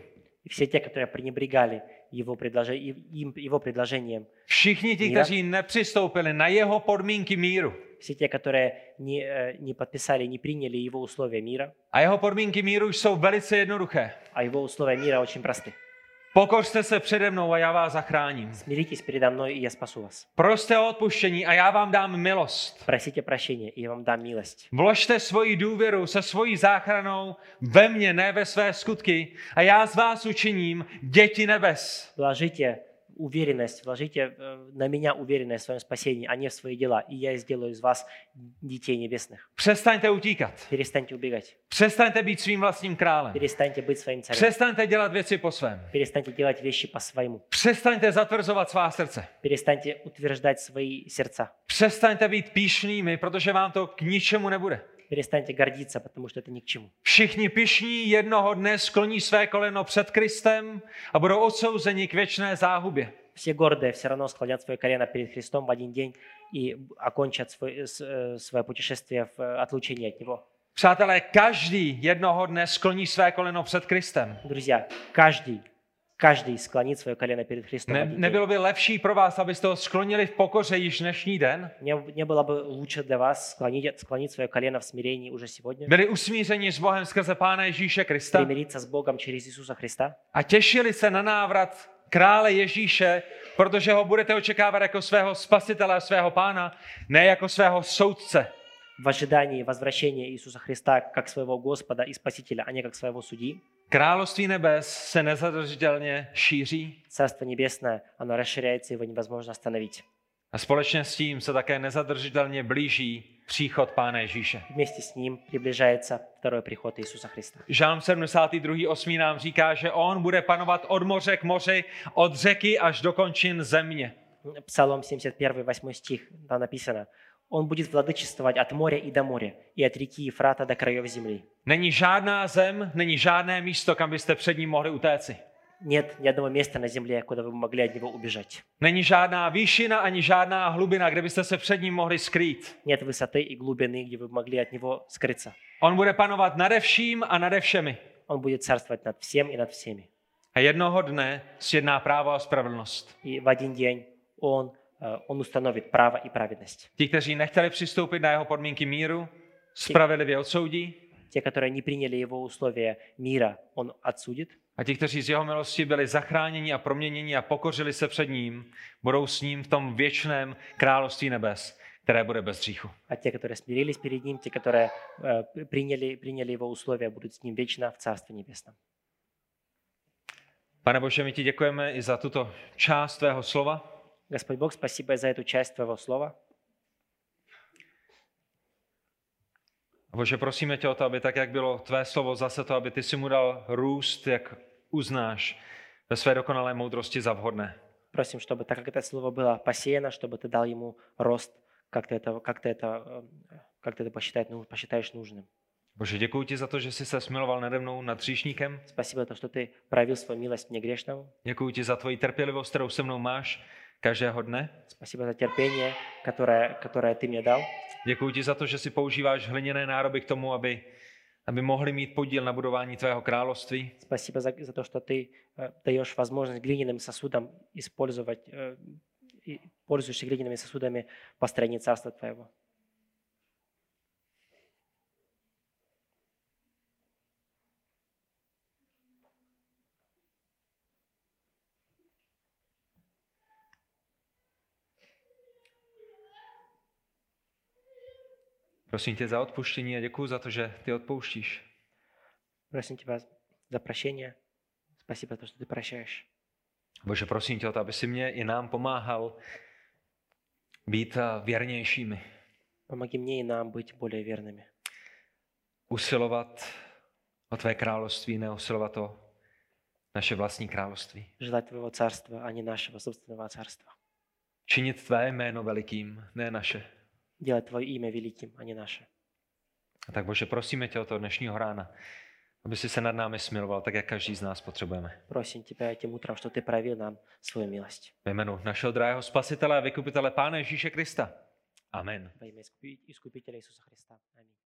И все те, которые пренебрегали его, предложи- и- им, его предложением, všichni ti, Míra. kteří nepřistoupili na jeho podmínky míru, все те, которые не, э, не подписали, не приняли его условия мира, a jeho podmínky míru jsou velice jednoduché. а его условия мира очень просты. Pokořte se přede mnou a já vás zachráním. Смиритесь передо мной, и я спасу вас. Proste o odpuštění a já vám dám milost. Просите прощения, и я вам дам милость. Vložte svoji důvěru se svojí záchranou ve mně, ne ve své skutky, a já z vás učiním děti nebes. Вложите уверенность, вложите э, на меня уверенность в своем спасении, а не в свои дела, и я сделаю из вас детей небесных. Přestaňte utíkat. Перестаньте убегать, Přestaňte být svým vlastním králem. перестаньте быть своим царем, Přestaňte dělat věci po svém. перестаньте делать вещи по-своему, Přestaňte zatvrzovat svá srdce. перестаньте утверждать свои сердца, Přestaňte být píšnými, protože vám to k ničemu nebude. перестаньте гордиться, потому что это ни к чему. Všichni pišní jednoho dne skloní své koleno před Kristem a budou odsouzeni k věčné záhubě. Все гордые все равно склонят свое колено перед Христом в один день и окончат свой- с- э, свое путешествие в э, отлучении от Него. Přátelé, každý jednoho dne skloní své koleno před Kristem. Друзья, каждый, каждый склонит свое колено перед Христом. в Ne, один день. nebylo by lepší pro vás, abyste ho sklonili v pokoře již dnešní den? Не, не было бы lучше для вас склонить, склонить свое колено в смирении уже сегодня, Byli usmířeni s Bohem skrze Pána Ježíše Krista примириться с Богом через Иисуса Христа a těšili se na návrat krále Ježíše, protože ho budete očekávat jako svého spasitele a svého pána, ne jako svého soudce. в ожидании возвращения Иисуса Христа как своего Господа и Спасителя, а не как своего судьи. Království nebes se nezadržitelně šíří Царство Небесное, оно расширяется, его невозможно остановить. a společně s tím se také nezadržitelně blíží příchod Pána Ježíše. Вместе с ним приближается второй приход Иисуса Христа. Žálm 72. 8. nám říká, že on bude panovat od moře k moři, od řeky až do končin země. Псалом 71, 8 стих, там написано, «Он будет владычествовать от моря и до моря, и от реки Ефрата до краев земли». Není žádná zem, není žádné místo, kam byste před ním mohli utéci. Нет ни одного места на земле, куда вы могли от него убежать. Není žádná výšina ani žádná hlubina, kde byste se před ním mohli skrýt. Нет высоты и глубины, где вы могли от него скрыться. On bude panovat nade vším a nade všemi. Он будет царствовать над всем и над всеми. A jednoho dne sjedná právo a spravedlnost. И в один день он, э, он установит право и праведность. Ti, kteří nechtěli přistoupit na jeho podmínky míru, spravedlivě odsoudí. Те, которые не приняли его условия мира, он отсудит. A ti, kteří z jeho milosti byli zachráněni a proměněni a pokořili se před ním, budou s ním v tom věčném království nebes, které bude bez hříchu. А те, которые смирились перед ним, те, которые э, приняли, приняли его условия, будут с ним вечно в Царстве Небесном. Pane Bože, my ti děkujeme i za tuto část tvého slova. Господь Бог, спасибо за эту часть Твоего Слова. A Bože, prosíme tě o to, aby tak, jak bylo tvé slovo zase to, aby ty si mu dal růst, jak uznáš ve své dokonalé moudrosti za vhodné. Просим, чтобы так как это слово было посеяно, чтобы Ты дал ему рост, как Ты это, как ты это, э, как ты это посчитать, ну, посчитаешь нужным. Bože, děkuji ti za to, že jsi se smiloval nade mnou nad hříšníkem. Спасибо за то, что Ты проявил свою милость мне грешному. Děkuji ti za tvoji trpělivost, kterou se mnou máš každého dne. Спасибо за терпение, которое, которое Ты мне дал. Děkuji ti za to, že si používáš hliněné nároby k tomu, aby, aby mohli mít podíl na budování tvého království. Спасибо за, за то, что Ты э, даешь возможность глиняным сосудам использовать, э, и пользуешься глиняными сосудами в построении Царства Твоего. Prosím tě za odpuštění a děkuji za to, že ty odpouštíš. Просим Тебя за прощение. Спасибо за то, что Ты прощаешь. Bože, prosím tě o to, aby si mě i nám pomáhal být eh, věrnějšími, Помоги мне и нам быть более верными. usilovat o tvé království, ne usilovat o naše vlastní království. Желать Твоего царства, а не нашего собственного царства. Činit tvé jméno velikým, ne naše. Делать Твое имя великим, а не наше. A tak Bože, prosíme tě o to dnešního rána, aby si se nad námi smiloval, tak jak každý z nás potřebujeme. Просим Тебя этим утром, что Ты проявил нам свою милость. Ve jménu našeho drahého spasitele a vykupitele Pána Ježíše Krista. Amen. Во имя Искупи- Искупителя Иисуса Христа. Аминь.